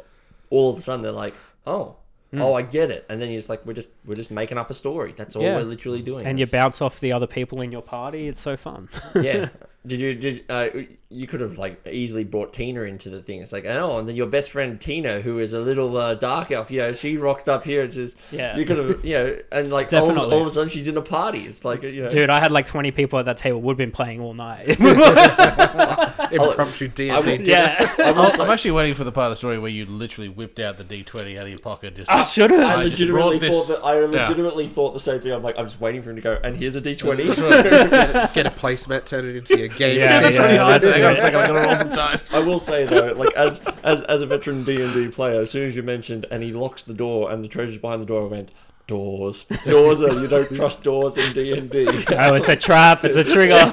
all of a sudden they're like, oh. Hmm. Oh, I get it, and then you're just like, we're just we're just making up a story. That's all Yeah. we're literally doing. and you bounce off the other people in your party. It's so fun. yeah. (laughs) Did you did uh, you could have like easily brought Tina into the thing? It's like oh, and then your best friend Tina, who is a little uh, dark elf, you know, she rocked up here. and Just Yeah. you could have you know, and like all of, all of a sudden she's in a party. It's like you know, Dude, I had like 20 people at that table. Would have been playing all night. (laughs) Impromptu D I and will- D. yeah. (laughs) I will I'm, say- I'm actually waiting for the part of the story where you literally whipped out the D20 out of your pocket. Just, I should have. I I legitimately brought thought that I Yeah. thought the same thing. I'm like, I'm just waiting for him to go, and here's a D20. (laughs) Get a placemat, turn it into your game. Yeah, machine. yeah, Hang on a that's second, it. I'm gonna roll some dice. (laughs) I will say though, like as as as a veteran D and D player, as soon as you mentioned, and he locks the door, and the treasure's behind the door, I went, doors, doors are you don't trust doors in D and D. (laughs) Oh, it's a trap. It's a (laughs) trigger.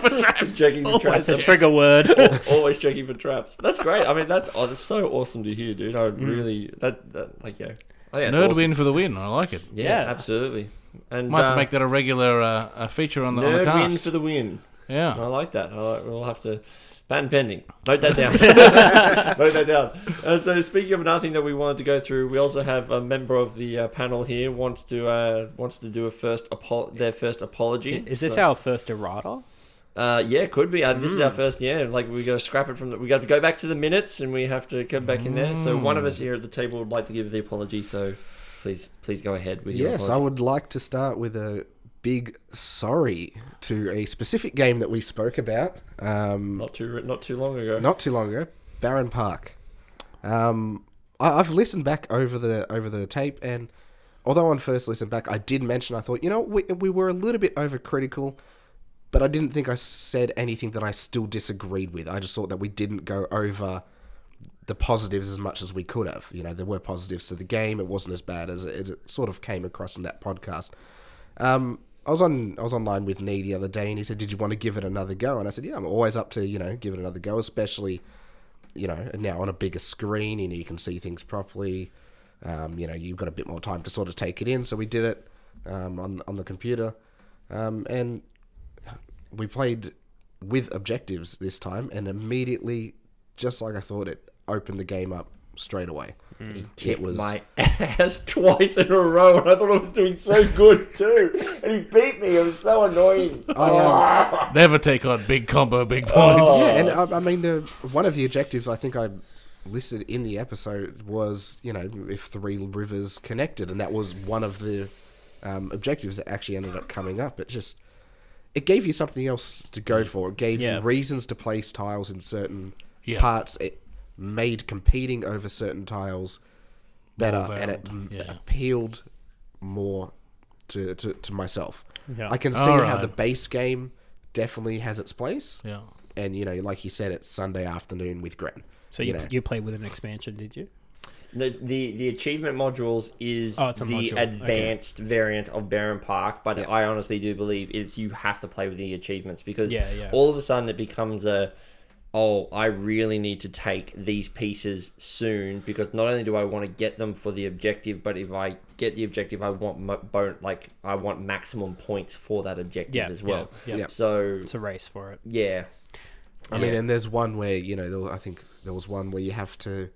Checking for traps. It's a trigger word. Always checking for traps. That's great. I mean, that's oh, that's so awesome to hear, dude. I really that, that like yeah. Oh, yeah, Nerd awesome. win for the win. I like it. Yeah, Yeah. absolutely. And Might have uh, to make that a regular uh, a feature on the, on the nerd win for the win. I like that. I like, we'll have to patent pending. Note that down. (laughs) Note that down. Uh, so speaking of another thing that we wanted to go through, we also have a member of the uh, panel here wants to uh, wants to do a first apo- their first apology. Is this So- our first errata? Uh, yeah, could be. Uh, this is our Mm. first. Yeah, like we got to scrap it from. The, we got to go back to the minutes, and we have to come back in there. So one of us here at the table would like to give the apology. So please, please go ahead with your Yes, I would like to start with a big sorry to a specific game that we spoke about um, Not too not too long ago. not too long ago, Barenpark. Um, I, I've listened back over the over the tape, and although on first listen back, I did mention I thought you know we we were a little bit overcritical, but I didn't think I said anything that I still disagreed with. I just thought that we didn't go over the positives as much as we could have. You know, there were positives to the game. It wasn't as bad as it, as it sort of came across in that podcast. Um, I was on I was online with Nee the other day, and he said, "Did you want to give it another go?" And I said, "Yeah, I'm always up to you know give it another go, especially you know now on a bigger screen and you can see things properly. Um, you know, you've got a bit more time to sort of take it in. So we did it um, on on the computer, um, and we played with objectives this time, and immediately, just like I thought, it opened the game up straight away. He It kicked was my (laughs) ass twice in a row, and I thought I was doing so good too. And he beat me. It was so annoying. (laughs) I, um, (laughs) Never take on big combo, big points. Oh. Yeah, and I, I mean, the one of the objectives I think I listed in the episode was, you know, if three rivers connected, and that was one of the um, objectives that actually ended up coming up. It just it gave you something else to go for. It gave Yeah. you reasons to place tiles in certain Yeah. parts. It made competing over certain tiles better, More and it yeah. appealed more to, to, to myself. Yeah. I can see All how right. the base game definitely has its place Yeah. and you know, like you said, it's Sunday afternoon with Gren. So you you, know. you played with an expansion, did you? There's the the achievement modules is Oh, the module. Okay. advanced variant of Barenpark, but Yeah. I honestly do believe is you have to play with the achievements because Yeah, yeah. all of a sudden it becomes a oh I really need to take these pieces soon because not only do I want to get them for the objective, but if I get the objective, I want mo- bon- like I want maximum points for that objective Yeah, as well. Yeah, yeah. Yeah. So It's a race for it. yeah, I mean, and there's one where you know, there, was- I think there was one where you have to.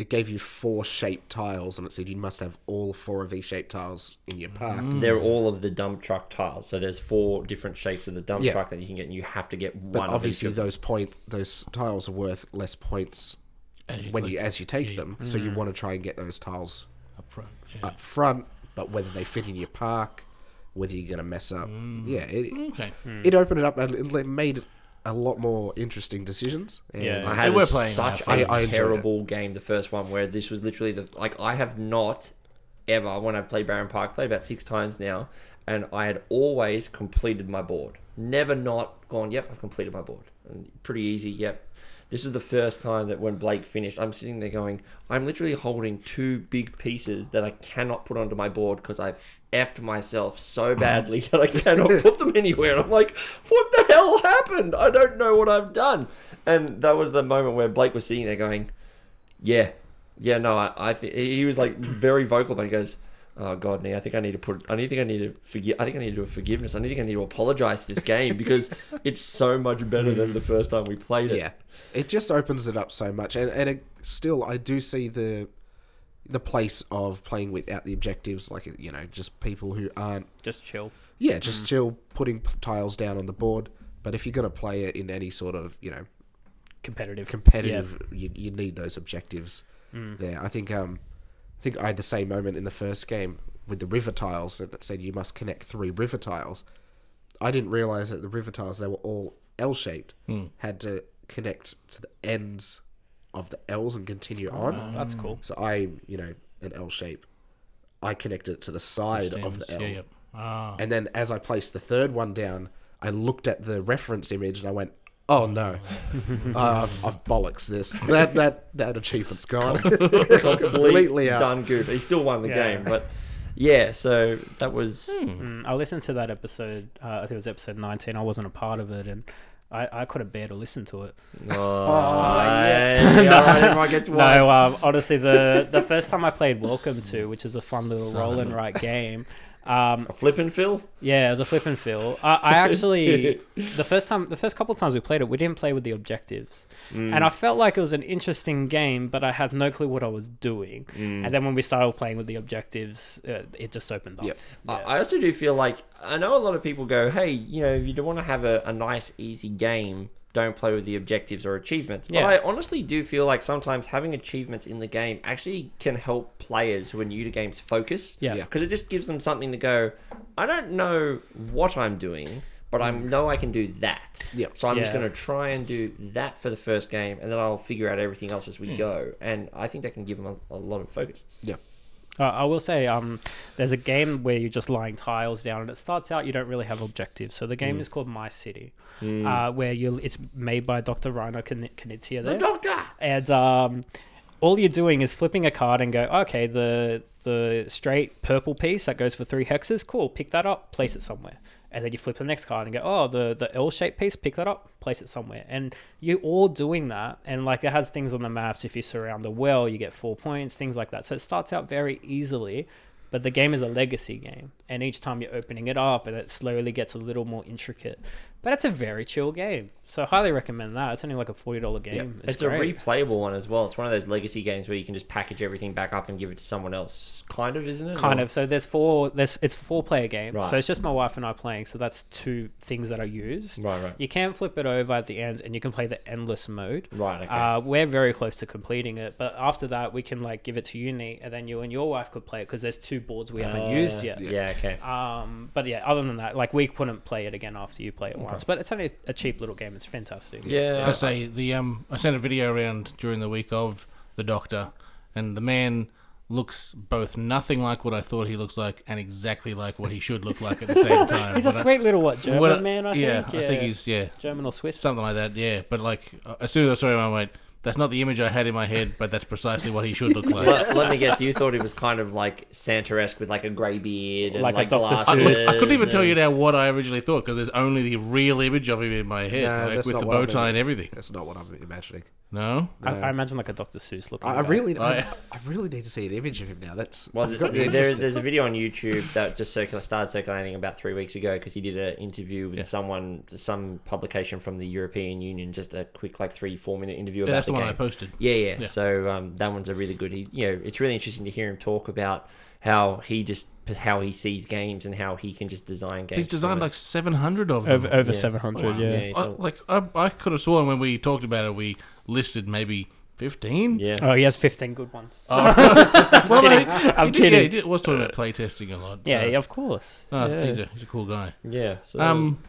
It gave you four shaped tiles, and it said you must have all four of these shaped tiles in your park. Mm. they're all of the dump truck tiles. So there's four different shapes of the dump Yeah. truck that you can get, and you have to get But one. of obviously, of those point those tiles are worth less points As you when click you as you take yeah, them. So you mm. want to try and get those tiles up front. Yeah. up front. But whether they fit in your park, whether you're gonna mess up, mm. yeah, it, Okay. it opened it up. and It made it a lot more interesting decisions. And Yeah. I They had were a- playing such our a favourites. I enjoyed it. terrible game, the first one, where this was literally the like I have not ever when I've played Barenpark, played about six times now, and I had always completed my board. Never not gone, yep, I've completed my board. And pretty easy, yep. This is the first time that when Blayke finished, I'm sitting there going, I'm literally holding two big pieces that I cannot put onto my board because I've effed myself so mm-hmm. badly (laughs) that I cannot put them anywhere. And I'm like, what the hell happened? I don't know what I've done. And that was the moment where Blayke was sitting there going, yeah, yeah, no, I, I think he was like very vocal, but he goes, Oh god, nee, I think I need to put. I think I need to forgive. I think I need to do a forgiveness. I think I need to apologize to this game because (laughs) it's so much better than the first time we played it. Yeah, it just opens it up so much, and and it, still, I do see the the place of playing without the objectives, like you know, just people who aren't, Just chill. yeah, just chill, putting tiles down on the board. But if you're gonna play it in any sort of, you know, Competitive. competitive, you, you need those objectives Mm. there. I think um, I think I had the same moment in the first game with the river tiles, and it said you must connect three river tiles. I didn't realize that the river tiles they were all L shaped. Had to connect to the ends of the L's and continue on. Oh, that's cool. So I, you know, an L shape. I connected it to the side of the L, Yeah, yeah. Ah. and then as I placed the third one down, I looked at the reference image and I went, "Oh no, (laughs) uh, I've, I've bollocks this. That that that achievement's gone. (laughs) completely out. done good. He still won the Yeah. game, but yeah. So that was Mm, I listened to that episode. Uh, I think it was episode 19. I wasn't a part of it, and I, I couldn't bear to listen to it. Oh, yeah. yeah. all right, everyone gets one. No, um, honestly, the the first time I played Welcome to, which is a fun little roll and write game. Um, A flip and fill. yeah, it was a flip and fill. I, I actually (laughs) the first time, the first couple of times we played it, we didn't play with the objectives, Mm. and I felt like it was an interesting game, but I had no clue what I was doing. Mm. And then when we started playing with the objectives, uh, it just opened up. Yep. I Yeah. I also do feel like I know a lot of people go, "Hey, you know, if you don't want to have a, a nice, easy game, don't play with the objectives or achievements." But Yeah. I honestly do feel like sometimes having achievements in the game actually can help players who are new to games focus. Yeah. Yeah. because it just gives them something to go. I don't know what I'm doing, but I know I can do that. Yep. So I'm just Mm. Going to try and do that for the first game, and then I'll figure out everything else as we go. And I think that can give them a, a lot of focus. Yeah. Uh, I will say, um, there's a game where you're just lying tiles down, and it starts out you don't really have objectives. So the game Mm. is called My City, uh, where you it's made by Dr. Reiner Kn- Knizia there, Doctor. and um, all you're doing is flipping a card and go, okay, the the straight purple piece that goes for three hexes, cool, pick that up, place it somewhere. And then you flip the next card and go, oh, the, the L shaped piece, pick that up, place it somewhere. And you're all doing that. And like it has things on the maps. If you surround the well, you get four points, things like that. So it starts out very easily. But the game is a legacy game. And each time you're opening it up, and it slowly gets a little more intricate. But it's a very chill game. So I highly recommend that. It's only like a $40 game. It's, It's, a replayable one as well. It's one of those legacy games where you can just package everything back up and give it to someone else. Kind of, isn't it? kind Or- of so there's four there's it's a four player game Right. so it's just my wife and i playing so that's two things that i use Right, right, you can flip it over at the end and you can play the endless mode right. Okay. uh, we're very close to completing it but after that we can like give it to you Nate, and then you and your wife could play it because there's two boards we haven't Uh, used yet Yeah. Okay. um, but yeah other than that like we couldn't play it again after you play it once but it's only a cheap little game. It's fantastic. Yeah. I say the um, I sent a video around during the week of the Doctor, and the man looks both nothing like what I thought he looks like and exactly like what he should look like at the same (laughs) time. he's a But I- sweet little what german what- man i yeah, think? Yeah, I think he's yeah. German or swiss? Something like that. Yeah, but like uh, as soon as I saw him, I went, "That's not the image I had in my head, but that's precisely what he should look like." let, let me guess. You thought he was kind of like Santa-esque with like a grey beard and Like like, a Dr. glasses. I, couldn't- I couldn't even tell you now what I originally thought because there's only the real image of him in my head, No, like with not the bow tie and everything. That's not what I'm imagining. No, I, I imagine like a dr seuss looking I, I guy. really, I, I- I really need to see an image of him now. That's Well, I've got me there, interested. there's a video on YouTube that just circula- started circulating about three weeks ago because he did an interview with Yeah. someone, some publication from the European Union, just a quick like three, four minute interview yeah, about that's the the one game. I posted. Yeah, yeah. Yeah. So um, that one's a really good. He, you know, it's really interesting to hear him talk about how he just how he sees games and how he can just design games. He's designed from it. like 700 of them. over, over Yeah. 700 Wow. yeah he's I, got- like I, I could have sworn when we talked about it, we listed maybe 15. yeah. Oh, he has 15 good ones. Oh. (laughs) well, kidding. (laughs) I- I'm he did- kidding. Yeah, he did, was talking about playtesting a lot. Yeah, so- yeah, of course. Oh, yeah. he's, a, he's a cool guy. Yeah. So, Um,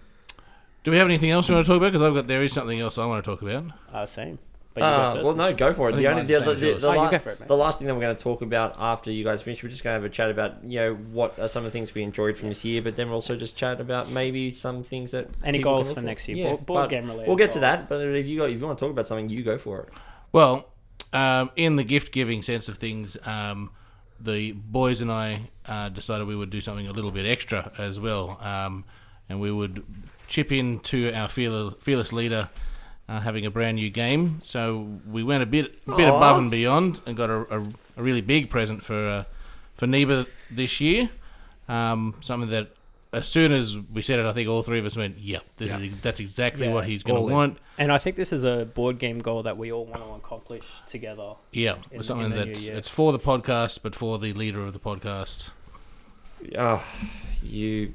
do we have anything else we want to talk about? Because I've got there is something else I want to talk about. Uh, same. But you Uh, go first. well, no, go for it. The only the, the the, the, Oh, la- it, the last thing that we're going to talk about after you guys finish, we're just going to have a chat about you know what are some of the things we enjoyed from this year, but then we'll also just chat about maybe some things that Any goals can for next year? Yeah, Board- board game related We'll get to that, but if you got if you want to talk about something, you go for it. Well, um, in the gift giving sense of things, um, the boys and I uh, decided we would do something a little bit extra as well, um, and we would chip in to our fearless, fearless leader. Uh, having a brand new game, so we went a bit, a bit Aw. above and beyond, and got a, a, a really big present for uh, for Neeber this year. Um, something that as soon as we said it, I think all three of us went, "Yeah, this Yeah. Is, that's exactly Yeah. what he's going to want." And I think this is a board game goal that we all want to accomplish together. Yeah, In- it's something in the new that's year. it's for the podcast, but for the leader of the podcast. Oh, you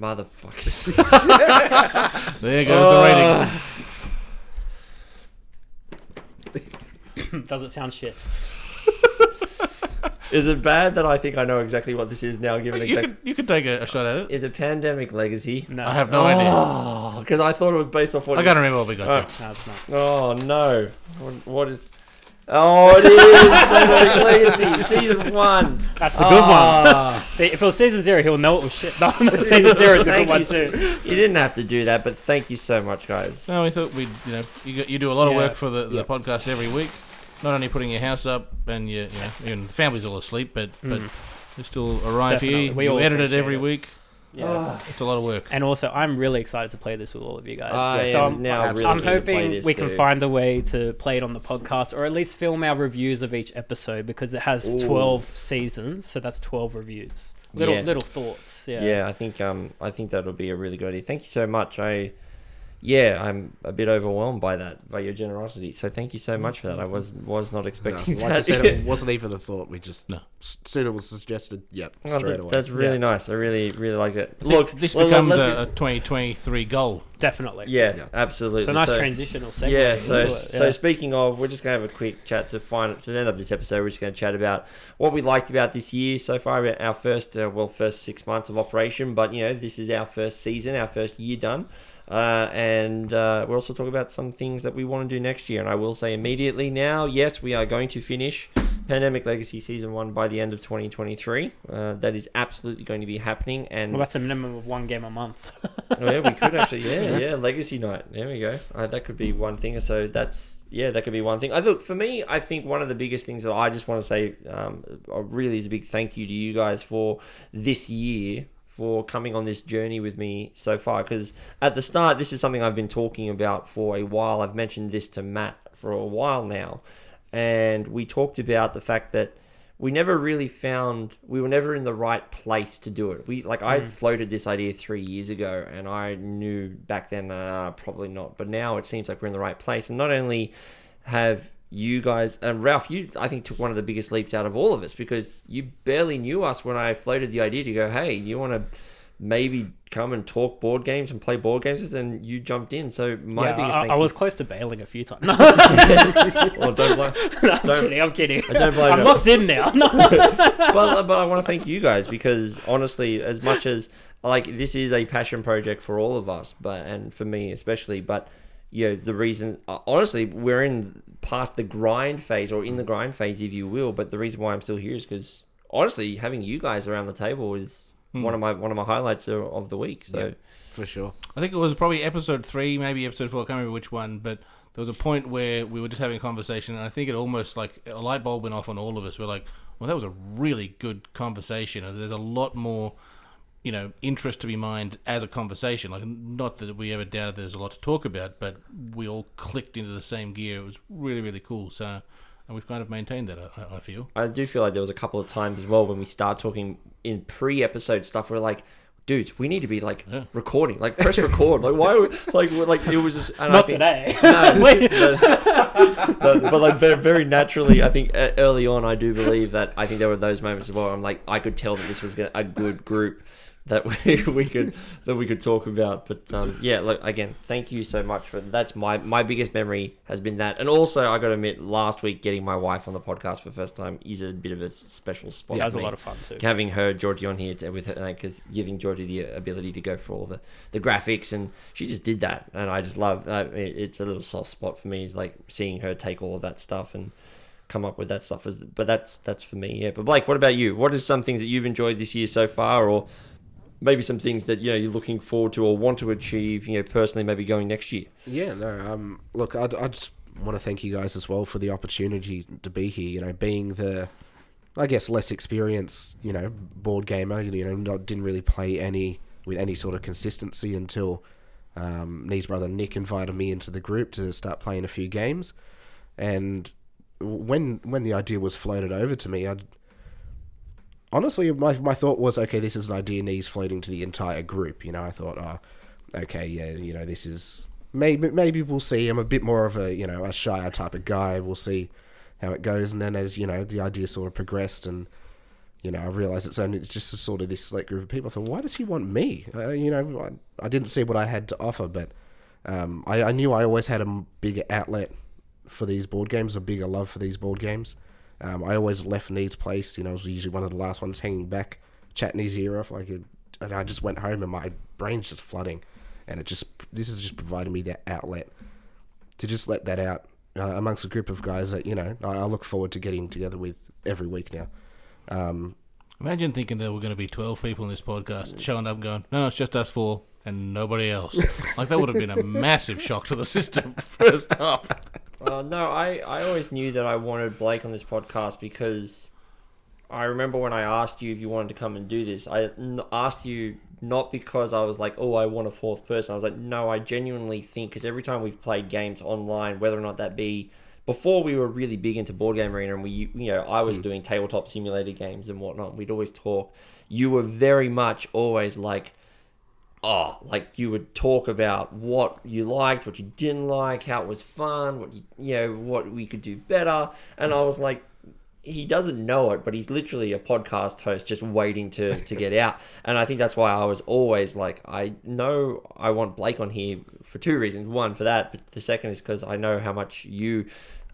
motherfuckers. (laughs) There goes the rating. (coughs) Does it sound shit? (laughs) Is it bad that I think I know exactly what this is now, given You exactly. could you could take a, a shot at it. Is it Pandemic Legacy? No, I have no idea. Oh, because I thought it was based off what. I gotta remember what we got. Oh. to. No, it's not. Oh no! What, what is? Oh, it is Pandemic Legacy (laughs) season one. That's the good one. Ah. (laughs) See, if it was season zero, he'll know it was shit. (laughs) No, no, season zero is a Thank good one you. too. You didn't have to do that, but thank you so much, guys. No, we thought we'd you know you, got- you do a lot of Yeah. work for the, the Yeah. podcast every week. Not only putting your house up and your you know even the family's all asleep, but but you still arrive Definitely. here. We you all edit it appreciate every it. week. Yeah. It's a lot of work. And also, I'm really excited to play this with all of you guys. I so am I'm, now really I'm keen to play hoping this, we can dude. find a way to play it on the podcast, or at least film our reviews of each episode because it has Ooh. 12 seasons, so that's 12 reviews. Little Yeah. little thoughts. Yeah. Yeah. I think um I think that'll be a really good idea. Thank you so much. I yeah, I'm a bit overwhelmed by that, by your generosity. So thank you so much for that. I was was not No, expecting like that. I said, it (laughs) wasn't even a thought. We just No. s- soon it was suggested. Yep, Oh, straight that- away. That's really Yeah. nice. I really, really like it. Look, this well, becomes let's a, a 2023 goal. Definitely. yeah, Yeah. absolutely. So nice transitional segue. Yeah, so into it, so yeah. speaking of, we're just gonna have a quick chat to find to end of this episode. We're just gonna chat about what we liked about this year so far. Our first, uh, well, first six months of operation, but you know, this is our first season, our first year done, uh, and uh, we'll also talk about some things that we want to do next year. And I will say immediately now, yes, we are going to finish Pandemic Legacy season one by the end of 2023. Uh, that is absolutely going to be happening, and Well, that's a minimum of one game a month. Oh, yeah, we could actually. (laughs) Yeah, yeah. Legacy night. There we go. Uh, that could be one thing. So that's yeah, that could be one thing. I look for me. I think one of the biggest things that I just want to say, um, uh, really, is a big thank you to you guys for this year for coming on this journey with me so far. Because at the start, this is something I've been talking about for a while. I've mentioned this to Matt for a while now, and we talked about the fact that we never really found we were never in the right place to do it. We like I floated this idea three years ago, and I knew back then uh, probably not. But now it seems like we're in the right place, and not only have you guys and Ralph, you I think took one of the biggest leaps out of all of us because you barely knew us when I floated the idea to go, hey, you want to maybe come and talk board games and play board games, and you jumped in. So my yeah, biggest I, I you- was close to bailing a few times. No, (laughs) (laughs) well, don't blame- I'm Don't- kidding. I'm kidding. I don't blame I'm you. locked in now. (laughs) No. but, but I want to thank you guys because honestly, as much as like this is a passion project for all of us, but and for me especially, but you know the reason uh, honestly we're in past the grind phase or in the grind phase, if you will. But the reason why I'm still here is because honestly, having you guys around the table is hmm. one of my one of my highlights of, of the week. So Yeah. for sure. I think it was probably episode three, maybe episode four. I can't remember which one, but there was a point where we were just having a conversation, and I think it almost like a light bulb went off on all of us. We're like, "Well, that was a really good conversation." And there's a lot more, you know, interest to be mined as a conversation. Like, not that we ever doubted there's a lot to talk about, but we all (laughs) clicked into the same gear. It was really, really cool. So, and we've kind of maintained that. I, I feel. I do feel like there was a couple of times as well when we start talking in pre-episode stuff. We're like, dudes, we need to be like Yeah. recording, like press record. Like why? Are we, (laughs) like we're, like it was just and I Not think- today. (laughs) No, Wait. but, but, but, like very, very naturally, I think early on, I do believe that I think there were those moments as well. I'm like, I could tell that this was a good group that we, (laughs) we could that we could talk about. But um, yeah, look again, thank you so much for that's my my biggest memory has been that, and also I got to admit, last week getting my wife on the podcast for the first time is a bit of a special spot. that was for a lot of fun too. having her Georgie on here to, with her because giving Georgie the ability to go for all the, the graphics and she just did that and I just love uh, it, it's a little soft spot for me it's like seeing her take all of that stuff and come up with that stuff as but that's that's for me yeah but Blayke what about you what are some things that you've enjoyed this year so far or maybe some things that you know you're looking forward to or want to achieve you know personally maybe going next year Yeah, no. Um, look, I, just want to thank you guys as well for the opportunity to be here. You know, being the, I guess, less experienced, you know, board gamer. You know, not didn't really play any with any sort of consistency until um, Nee's brother Nick invited me into the group to start playing a few games, and when when the idea was floated over to me, I honestly, my my thought was, okay, this is an idea needs floating to the entire group. You know, I thought, oh, okay, yeah, you know, this is maybe maybe we'll see. I'm a bit more of a you know a shyer type of guy. We'll see how it goes, and then as you know, the idea sort of progressed and. You know, I realized it's only it's just sort of this select group of people. I thought, why does he want me? Uh, you know, I, I didn't see what I had to offer, but um, I, I knew I always had a bigger outlet for these board games, a bigger love for these board games. Um, I always left Nee's Place. You know, I was usually one of the last ones hanging back, chatting his ear off. Like, and I just went home and my brain's just flooding, and it just this has just provided me that outlet to just let that out uh, amongst a group of guys that you know I, I look forward to getting together with every week now. Um, Imagine thinking there were going to be 12 people in this podcast showing up going, no, no, it's just us four and nobody else. like, that would have been a (laughs) massive shock to the system, (laughs) first off. Uh, no, I, I always knew that I wanted Blayke on this podcast because I remember when I asked you if you wanted to come and do this. I n- asked you not because I was like, oh, I want a fourth person. I was like, no, I genuinely think because every time we've played games online, whether or not that be before we were really big into board game arena and we you know I was doing tabletop simulator games and whatnot. We'd always talk. You were very much always like oh, like you would talk about what you liked, what you didn't like, how it was fun, what you, you know, what we could do better. And I was like, he doesn't know it, but he's literally a podcast host just waiting to, to get (laughs) out. And I think that's why I was always like, I know I want Blayke on here for two reasons. One, for that, but the second is because I know how much you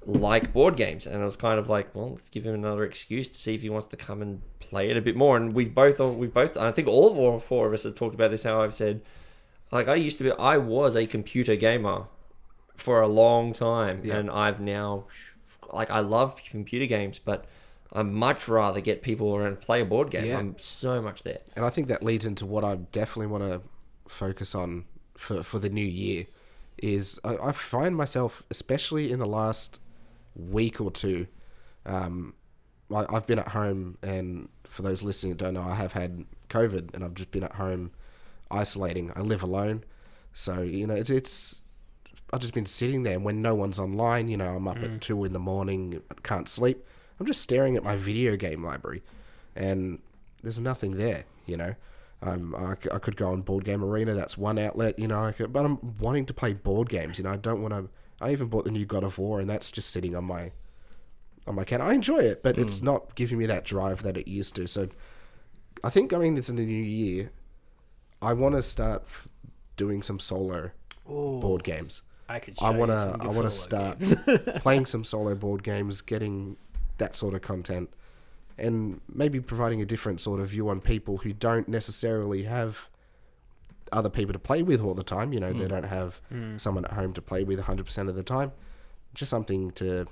like board games. And I was kind of like, well, let's give him another excuse to see if he wants to come and play it a bit more. And we've both, uh, we've both, I think all of all four of us have talked about this. How I've said, like, I used to be, I was a computer gamer for a long time, Yeah. and I've now, like, I love computer games, but I much rather get people around and play a board game. Yeah. I'm so much there. and I think that leads into what I definitely want to focus on for for the new year is I, I find myself, especially in the last week or two, um, I, I've been at home, and for those listening who don't know, I have had COVID, and I've just been at home isolating. I live alone, so you know it's it's. I've just been sitting there and when no one's online. You know, I'm up at two in the morning, can't sleep. I'm just staring at my video game library, and there's nothing there. You know, um, I, I could go on Board Game Arena. That's one outlet. You know, I could, but I'm wanting to play board games. You know, I don't want to. I even bought the new God of War, and that's just sitting on my on my account. I enjoy it, but it's not giving me that drive that it used to. So, I think going into the new year, I want to start f- doing some solo board games. I could. I want to. I want to start (laughs) playing some solo board games, getting that sort of content, and maybe providing a different sort of view on people who don't necessarily have other people to play with all the time. You know, they hmm. don't have hmm. someone at home to play with 100% of the time. Just something to,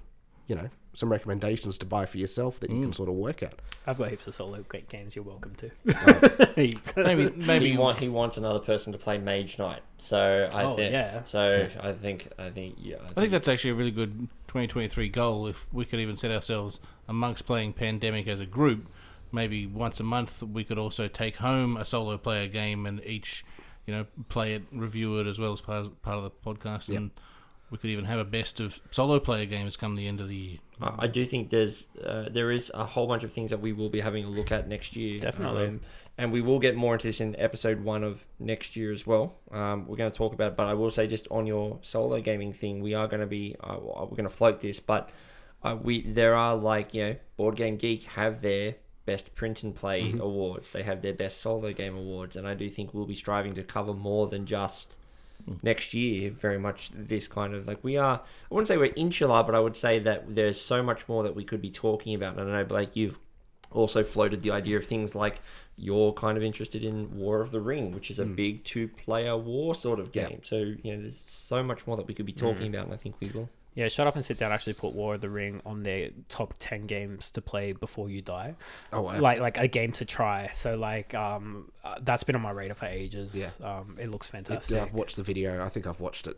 you know, some recommendations to buy for yourself that you can hmm. sort of work at. I've got heaps of solo ga- games. You're welcome to. (laughs) Heaps. Maybe, (laughs) maybe he, want, he wants another person to play Mage Knight. So I Oh, think. yeah. So I think. I think. Yeah. I I think that's actually a really good 2023 goal. If we could even set ourselves amongst playing Pandemic as a group, maybe once a month we could also take home a solo player game and each, you know, play it, review it as well as part of, part of the podcast, Yep. and we could even have a best of solo player games come the end of the year. I I do think there's uh, there is a whole bunch of things that we will be having a look at next year. Definitely. Um, and we will get more into this in episode one of next year as well. Um, we're going to talk about, but I will say just on your solo gaming thing, we are going to be uh, we're going to float this, but uh, we there are like you know, Board Game Geek have their best print and play mm-hmm. awards. They have their best solo game awards, and I do think we'll be striving to cover more than just mm. next year very much this kind of like we are i wouldn't say we're insular but i would say that there's so much more that we could be talking about. And i know Blayke you've also floated the idea of things like you're kind of interested in war of the ring which is a mm. big two player war sort of game. So you know there's so much more that we could be talking mm. about and i think we will Yeah, Shut Up and Sit Down actually put War of the Ring on their top ten games to play before you die. Oh, wow. Like like a game to try. So like um uh, that's been on my radar for ages. Yeah. Um it looks It, fantastic. I've watched the video. I think I've watched it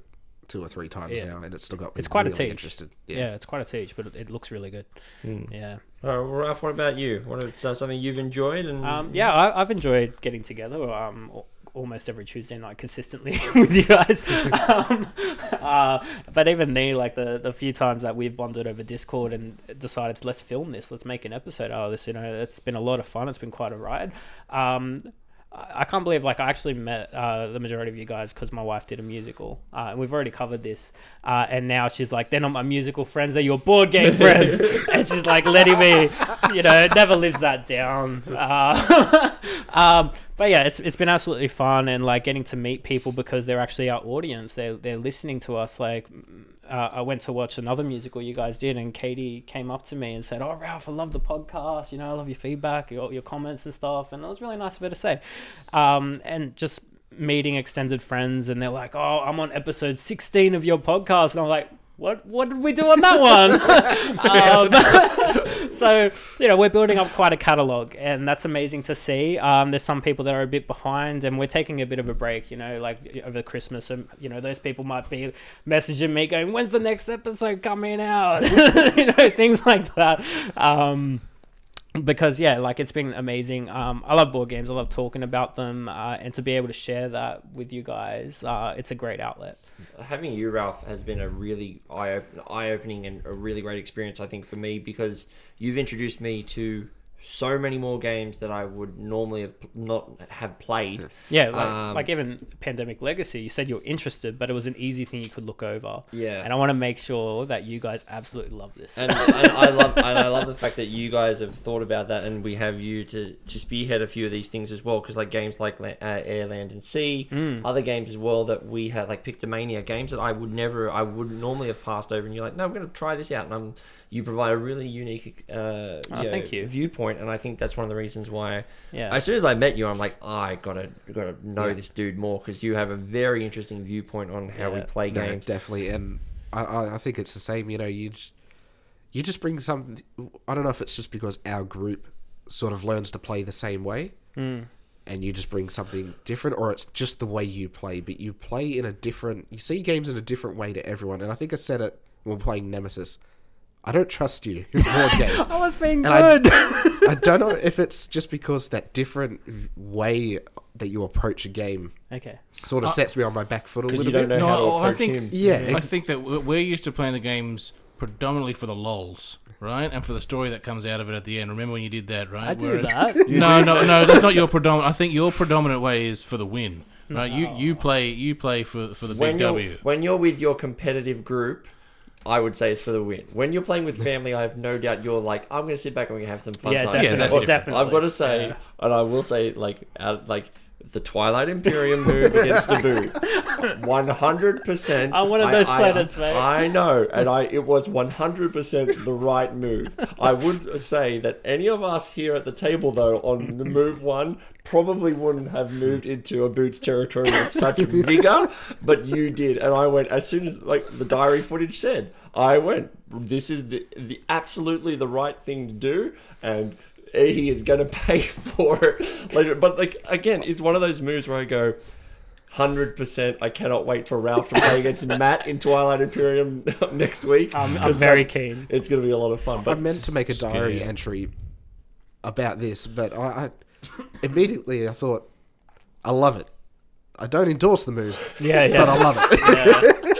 two or three times Yeah. now, and it's still got me It's quite a really teach. interested. yeah. it's quite a teach, but it, it looks really good. Yeah. uh, Ralph, what about you what is uh, something you've enjoyed and Um, yeah, I, I've enjoyed getting together. Um, almost every Tuesday night consistently (laughs) with you guys. Um, uh, but even me, like the the few times that we've bonded over Discord and decided let's film this, let's make an episode out of this. You know, it's been a lot of fun. It's been quite a ride. Um, I can't believe like I actually met uh, the majority of you guys because my wife did a musical, uh, and we've already covered this. Uh, and now she's like, they're not my musical friends; they're your board game (laughs) friends. and she's like letting me, you know, never lives that down. Uh, (laughs) um, but yeah, it's it's been absolutely fun and like getting to meet people because they're actually our audience. They they're listening to us. Like, uh, I went to watch another musical you guys did, and Katie came up to me and said, "Oh, Ralph, I love the podcast. You know, I love your feedback, your your comments and stuff." And it was really nice of her to say. Um, and just meeting extended friends, and they're like, "Oh, I'm on episode 16 of your podcast," and I'm like. What what did we do on that one? (laughs) um, (laughs) so you know we're building up quite a catalog, and that's amazing to see. Um, there's some people that are a bit behind, and we're taking a bit of a break. You know, like over Christmas, and you know those people might be messaging me going, "When's the next episode coming out?" (laughs) you know, things like that. Um, because yeah, like it's been amazing. Um, I love board games. I love talking about them, uh, and to be able to share that with you guys, uh, it's a great outlet. Having you, Ralph, has been a really eye opening and a really great experience. I think for me because you've introduced me to so many more games that I would normally have not have played. Yeah, like, Um, like even Pandemic Legacy, you said you're interested, but it was an easy thing you could look over. Yeah. And I want to make sure that you guys absolutely love this. and, and I love and I love the fact that you guys have thought about that, and we have you to, to spearhead a few of these things as well. Because like games like uh, Air, Land, and Sea, other games as well that we had like Pictomania games that I would never, I would normally have passed over, and you're like, no, I'm going to try this out, and I'm you provide a really unique uh, Oh, you know, thank you. viewpoint, and I think that's one of the reasons why. yeah. As soon as I met you, I'm like, I gotta gotta know Yeah. this dude more because you have a very interesting viewpoint on how we play No, games. definitely, and I, I, I think it's the same. You know, you j- you just bring some. I don't know if it's just because our group sort of learns to play the same way, Mm. and you just bring something different, or it's just the way you play. But you play in a different. You see games in a different way to everyone, and I think I said it when we're playing Nemesis. I don't trust you in board games. I was being And good. (laughs) I don't know if it's just because that different way that you approach a game okay. sort of Uh, sets me on my back foot a little you don't bit. know how to No, I think- him. Yeah, I think that we- we're used to playing the games predominantly for the lols, right, and for the story that comes out of it at the end. Remember when you did that, right? I do Whereas- that. (laughs) no, no, no. That's not your predominant. I think your predominant way is for the win, right? You you play you play for for the when big W. when you're with your competitive group, I would say it's for the win. When you're playing with family, I have no doubt you're like, I'm going to sit back and we can have some fun Yeah, time. definitely. Yeah, definitely. I've got to say, Yeah. and I will say, like, out, like the Twilight Imperium move against one hundred percent. I'm one of those planets, mate. I know, and I it was one hundred percent the right move. I would say that any of us here at the table, though, on the move one, probably wouldn't have moved into a boots territory with such vigor, but you did, and I went as soon as like the diary footage said. I went. This is the the absolutely the right thing to do, and he is going to pay (laughs) for it later. But like again, it's one of those moves where I go. Hundred percent. I cannot wait for Ralph to play against (laughs) Matt in Twilight Imperium (laughs) next week. I'm, I'm 'cause very keen. It's going to be a lot of fun. But I meant to make a diary Scary. entry about this, but I, I immediately I thought, I love it. I don't endorse the move, Yeah, yeah. but I love it. yeah.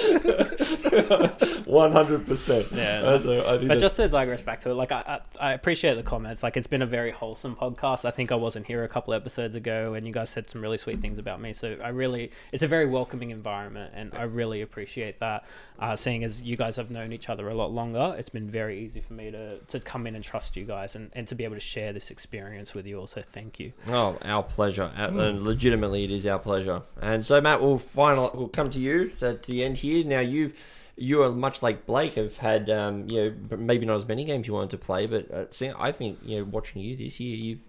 One hundred percent. Yeah. So I think But just to digress back to it, like I, I, I appreciate the comments. Like it's been a very wholesome podcast. I think I wasn't here a couple episodes ago, and you guys said some really sweet things about me. So I really, it's a very welcoming environment, and I really appreciate that. Uh, seeing as you guys have known each other a lot longer, it's been very easy for me to to come in and trust you guys, and, and to be able to share this experience with you. Also, thank you. Oh, our pleasure. And legitimately, it is our pleasure. And so, Matt, we'll final. We'll come to you so at the end here. Now, you've you are much like Blayke. Have had um, you know maybe not as many games you wanted to play, but uh, see, I think you know watching you this year, you've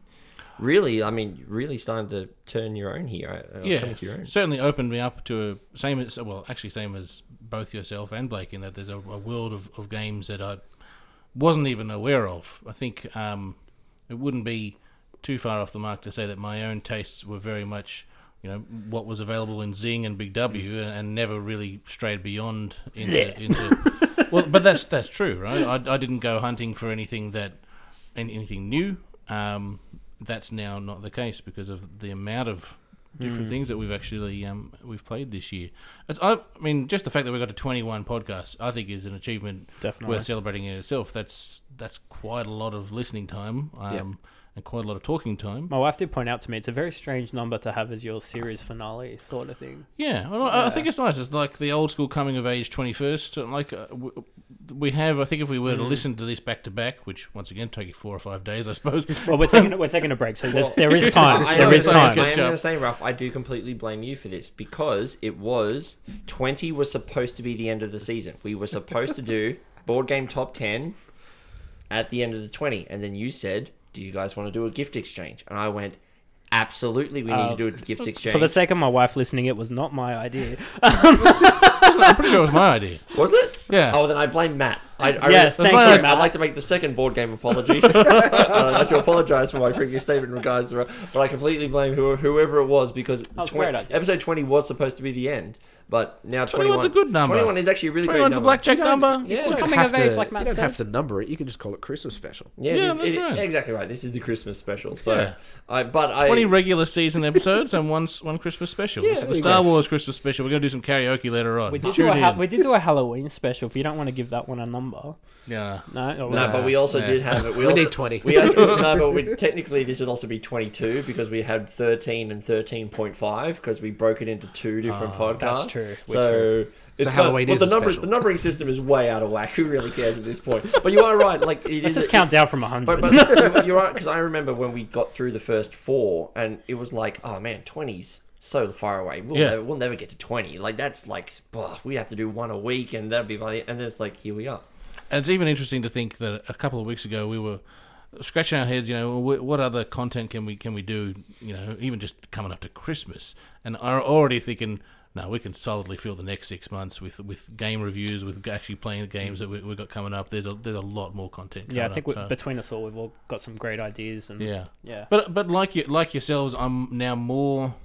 really, I mean, really starting to turn your own here. Uh, yeah, to your own. certainly opened me up to a same as well, actually same as both yourself and Blayke in that there's a, a world of, of games that I wasn't even aware of. I think um, it wouldn't be too far off the mark to say that my own tastes were very much, you know, what was available in Zing and Big W, and, and never really strayed beyond into. into (laughs) well, but that's that's true, right? I, I didn't go hunting for anything that any- anything new. Um, that's now not the case because of the amount of different Mm. things that we've actually um, we've played this year. It's, I, I mean, just the fact that we got to 21 podcasts, I think, is an achievement Definitely. worth celebrating in itself. That's that's quite a lot of listening time, um, Yep. And quite a lot of talking time. My wife did point out to me it's a very strange number to have as your series finale sort of thing. Yeah, well, I I think it's nice. It's like the old school coming of age 21st. Like uh, we have, I think, if we were to Mm. listen to this back to back, which once again take you four or five days, I suppose. (laughs) Well, we're taking (laughs) we're taking a break, so there's, Well, there is (laughs) time. I there am gonna time. say- I am going to say, Ralph, I do completely blame you for this because it was 20 was supposed to be the end of the season. We were supposed to do board game top 10 at the end of the 20, and then you said, "Do you guys want to do a gift exchange?" And I went, "Absolutely, we need Uh, to do a gift exchange." For the sake of my wife listening, it was not my idea. (laughs) (laughs) I'm pretty sure it was my idea. was it? Yeah. Oh, then I blame Matt. I, I Yes, really- thanks, sorry, Matt. I'd like to make the second board game apology. (laughs) I'd like to apologise for my previous statement in regards to, but I completely blame who, whoever it was because was a 20 idea. episode twenty was supposed to be the end, but now 21's twenty-one a good number. Twenty-one is actually a really great 21's number. a blackjack You number. Yeah. You don't coming have of age, to- like Matt you don't said. have to number it. You can just call it Christmas special. Yeah, Yeah, it is- that's it- right. exactly right. This is the Christmas special. So, Yeah. I but I 20 regular season episodes and one one Christmas special. Yeah, This is the you Star go. Wars Christmas special. We're going to do some karaoke later on. We did Tune do a ha- in. we did do a Halloween special. If you don't want to give that one a number, Yeah. no. or- no, but we also Yeah. did have it. We, We also, need 20. We also, no, but we, (laughs) technically this would also be twenty-two because we had thirteen and thirteen point five because we broke it into two different Oh, podcasts. That's true. We're So. It's So got- Halloween well, is the number, the numbering system is way out of whack. Who really cares at this point? But you are right. Like it Let's is- just count down from hundred. But, but you're right because I remember when we got through the first four, and it was like, oh man, twenties so far away. We'll, Yeah. never, we'll never get to twenty. Like that's like, ugh, we have to do one a week, and that'd be like, and then it's like, here we are. And it's even interesting to think that a couple of weeks ago we were scratching our heads. You know, what other content can we can we do? You know, even just coming up to Christmas, and are already thinking, no, we can solidly fill the next six months with with game reviews, with actually playing the games that we, we've got coming up. There's a there's a lot more content. yeah, I think up, so- between us all, we've all got some great ideas. And yeah. yeah, But but like you like yourselves, I'm now more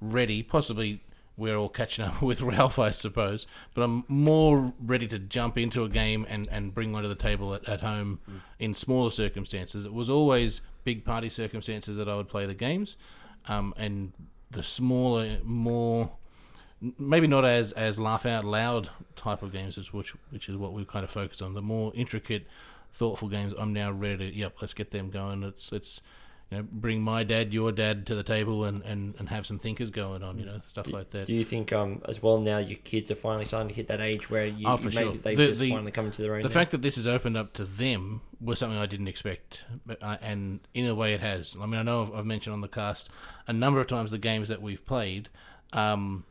ready. Possibly we're all catching up (laughs) with Ralph, I suppose. But I'm more ready to jump into a game and, and bring one to the table at, at home in smaller circumstances. It was always big party circumstances that I would play the games, um, and the smaller, more maybe not as as laugh out loud type of games, which which is what we've kind of focused on. The more intricate, thoughtful games, I'm now ready to. Yep, let's get them going. Let's let's you know bring my dad, your dad to the table, and and and have some thinkers going on. You know stuff like that. Do you think, um, as well now your kids are finally starting to hit that age where you, Oh, you sure. they've The- just the- finally come into their own? The now? fact that this has opened up to them was something I didn't expect, but I, and in a way it has. I mean, I know I've, I've mentioned on the cast a number of times the games that we've played, um,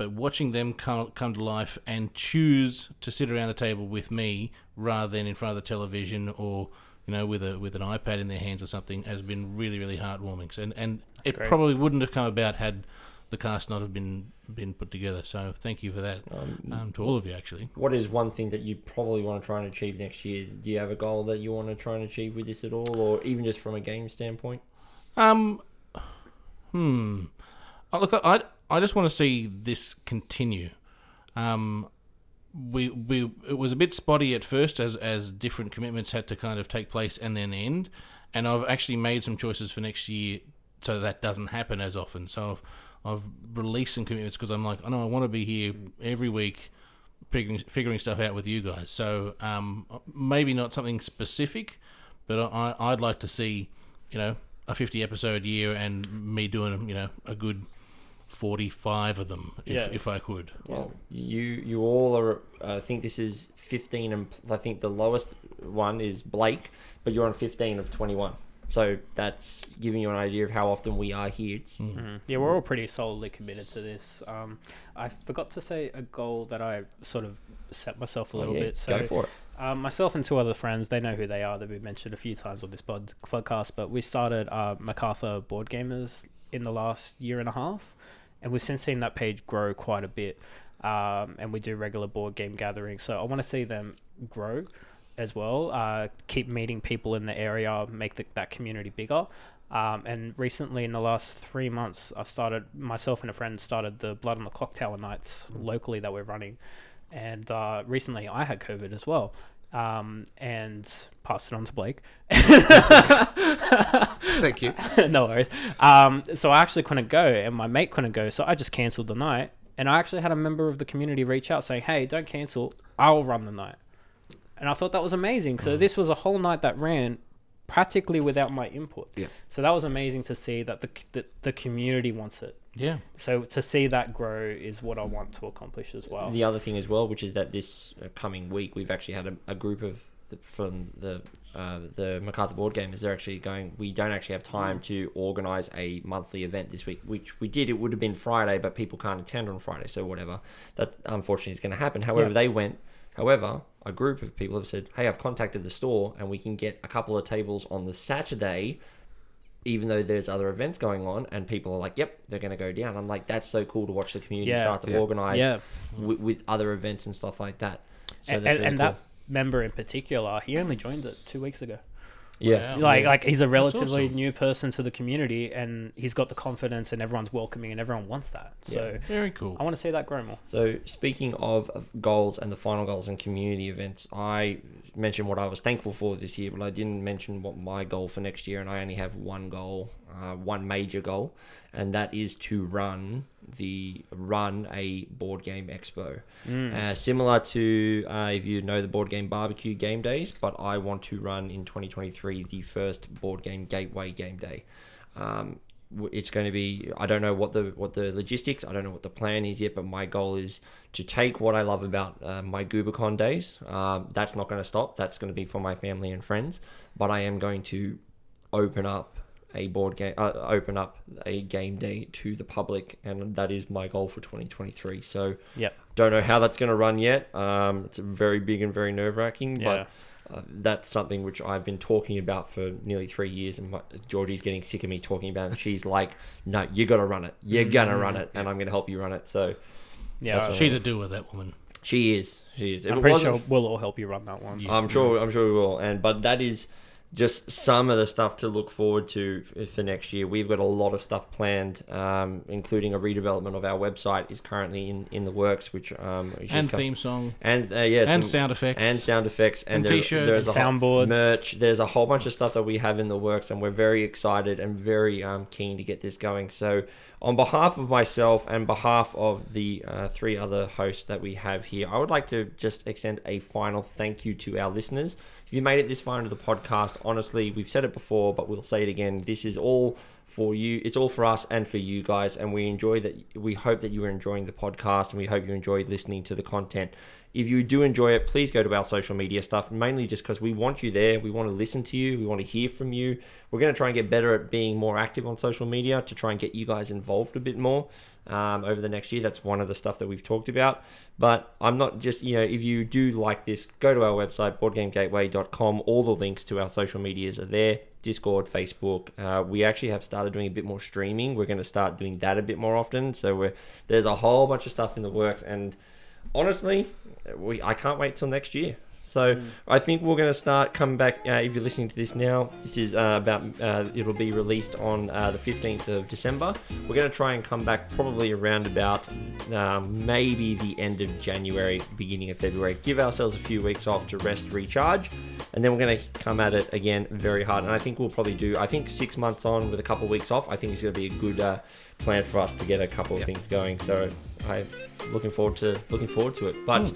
but watching them come come to life and choose to sit around the table with me rather than in front of the television or you know with a with an iPad in their hands or something has been really really heartwarming. So, and and it great. probably wouldn't have come about had the cast not have been been put together. So thank you for that um, to all of you actually. what is one thing that you probably want to try and achieve next year? Do you have a goal that you want to try and achieve with this at all, or even just from a game standpoint? Um, hmm. Uh, Look, I I just want to see this continue. Um, we we it was a bit spotty at first as as different commitments had to kind of take place and then end, and I've actually made some choices for next year so that doesn't happen as often. So I've I've released some commitments because I'm like, I know I want to be here every week. Figuring, figuring stuff out with you guys, so um, maybe not something specific, but I, I'd like to see, you know, a 50 episode year and me doing, you know, a good 45 of them if, Yeah. if I could. Well, you you all are. uh, I think this is fifteen, and I think the lowest one is Blayke, but you're on fifteen of twenty-one. So that's giving you an idea of how often we are here. It's, Mhm. Yeah, we're all pretty solidly committed to this. Um, I forgot to say a goal that I sort of set myself a little yeah, bit. So go for it. Um, myself and two other friends, they know who they are. They've been mentioned a few times on this pod- podcast. But we started uh, MacArthur Board Gamers in the last year and a half, and we've since seen that page grow quite a bit. Um, and we do regular board game gatherings, so I want to see them grow as well. Uh, keep meeting people in the area, make the, that community bigger. Um, and recently, in the last three months, I started myself and a friend started the Blood on the Clocktower nights locally that we're running. And uh, recently, I had COVID as well. Um, and passed it on to Blayke. (laughs) Thank you. (laughs) no worries. Um, so I actually couldn't go, and my mate couldn't go, so I just cancelled the night. And I actually had a member of the community reach out saying, "Hey, don't cancel. I'll run the night." And I thought that was amazing. So this was a whole night that ran practically without my input. Yeah. So that was amazing to see that the the, the community wants it. Yeah. So to see that grow is what I want to accomplish as well. The other thing as well, which is that this uh, coming week we've actually had a, a group of the, from the uh, the Macarthur board gamers. They're actually going. We don't actually have time to organise a monthly event this week, which we did. It would have been Friday, but people can't attend on Friday, so whatever. That unfortunately is going to happen. However, Yeah. they went. However, a group of people have said, "Hey, I've contacted the store, and we can get a couple of tables on the Saturday." Even though there's other events going on, and people are like, "Yep, they're going to go down." I'm like, "That's so cool to watch the community Yeah. start to Yeah. organise yeah. with, with other events and stuff like that. So and that's and, really and cool. that member in particular, he only joined it two weeks ago. Yeah, Wow. like yeah. like he's a relatively awesome. new person to the community and he's got the confidence and everyone's welcoming and everyone wants that so Very cool. i want to see that grow more So speaking of, of goals and the final goals and community events, I mentioned what I was thankful for this year, but I didn't mention what my goal for next year, and I only have one goal, uh, one major goal, and that is to run the run a board game expo, uh, similar to uh, if you know the board game barbecue game days, but I want to run in 2023 the first board game gateway game day. Um, it's going to be I don't know what the what the logistics I don't know what the plan is yet but my goal is to take what I love about uh, my GubaCon days. Um, that's not going to stop that's going to be for my family and friends but I am going to open up a board game uh, open up a game day to the public and that is my goal for 2023 so yeah, don't know how that's going to run yet um, it's very big and very nerve-wracking Yeah. but uh, that's something which I've been talking about for nearly three years, and my, Georgie's getting sick of me talking about it. She's like, "No, you got to run it. You're gonna run it, and I'm gonna help you run it." So yeah That's She's a doer, that woman. she is, she is. If i'm pretty sure we'll all help you run that one Yeah. I'm sure, I'm sure we will. And but that is just some of the stuff to look forward to for next year. We've got a lot of stuff planned, um, including a redevelopment of our website is currently in, in the works, which um, is And co- theme song. and uh, yes, and sound effects. and sound effects and, And there- t-shirts. there's a whole- Soundboards. merch there's a whole bunch of stuff that we have in the works and we're very excited and very um, keen to get this going so on behalf of myself and behalf of the uh, three other hosts that we have here i would like to just extend a final thank you to our listeners if you made it this far into the podcast honestly we've said it before but we'll say it again this is all for you it's all for us and for you guys and we enjoy that we hope that you are enjoying the podcast and we hope you enjoy listening to the content if you do enjoy it, please go to our social media stuff, mainly just because we want you there. We want to listen to you. We want to hear from you. We're going to try and get better at being more active on social media to try and get you guys involved a bit more um, over the next year. That's one of the stuff that we've talked about. But I'm not just, you know, if you do like this, go to our website, boardgamegateway.com. All the links to our social medias are there Discord, Facebook. Uh, we actually have started doing a bit more streaming. We're going to start doing that a bit more often. So there's a whole bunch of stuff in the works. And honestly, we I can't wait till next year. So I think we're going to start coming back. Uh, if you're listening to this now, this is uh, about uh, it'll be released on uh, the 15th of December. We're going to try and come back probably around about um, maybe the end of January, beginning of February. Give ourselves a few weeks off to rest, recharge, and then we're going to come at it again very hard. And I think we'll probably do. I think six months on with a couple of weeks off. I think it's going to be a good uh, plan for us to get a couple of things going. So I looking forward to looking forward to it. But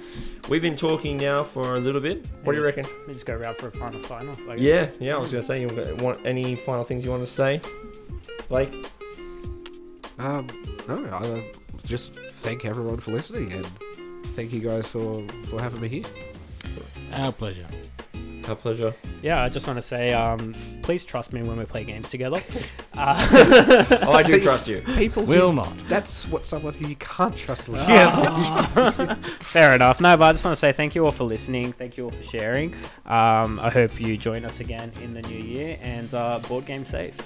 we've been talking now for a little bit. What do you reckon? we just go around for a final sign off like Yeah, yeah. I was gonna say, you want any final things you want to say, Blayke? Um, no, I uh, just thank everyone for listening and thank you guys for for having me here. Our pleasure. Our pleasure. yeah i just want to say um please trust me when we play games together (laughs) uh, (laughs) Oh, I do See- trust you. People Will who- not. That's what someone who you can't trust will Yeah. (laughs) Fair enough. No, but I just want to say thank you all for listening. Thank you all for sharing. Um, I hope you join us again in the new year and uh, board game safe.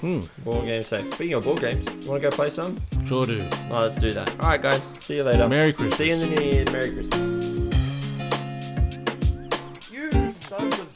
Hmm. Board game safe. Speaking of board games, you want to go play some? Sure do. Oh, let's do that. All right, guys. See you later. Merry Christmas. See you in the new year. Merry Christmas sons of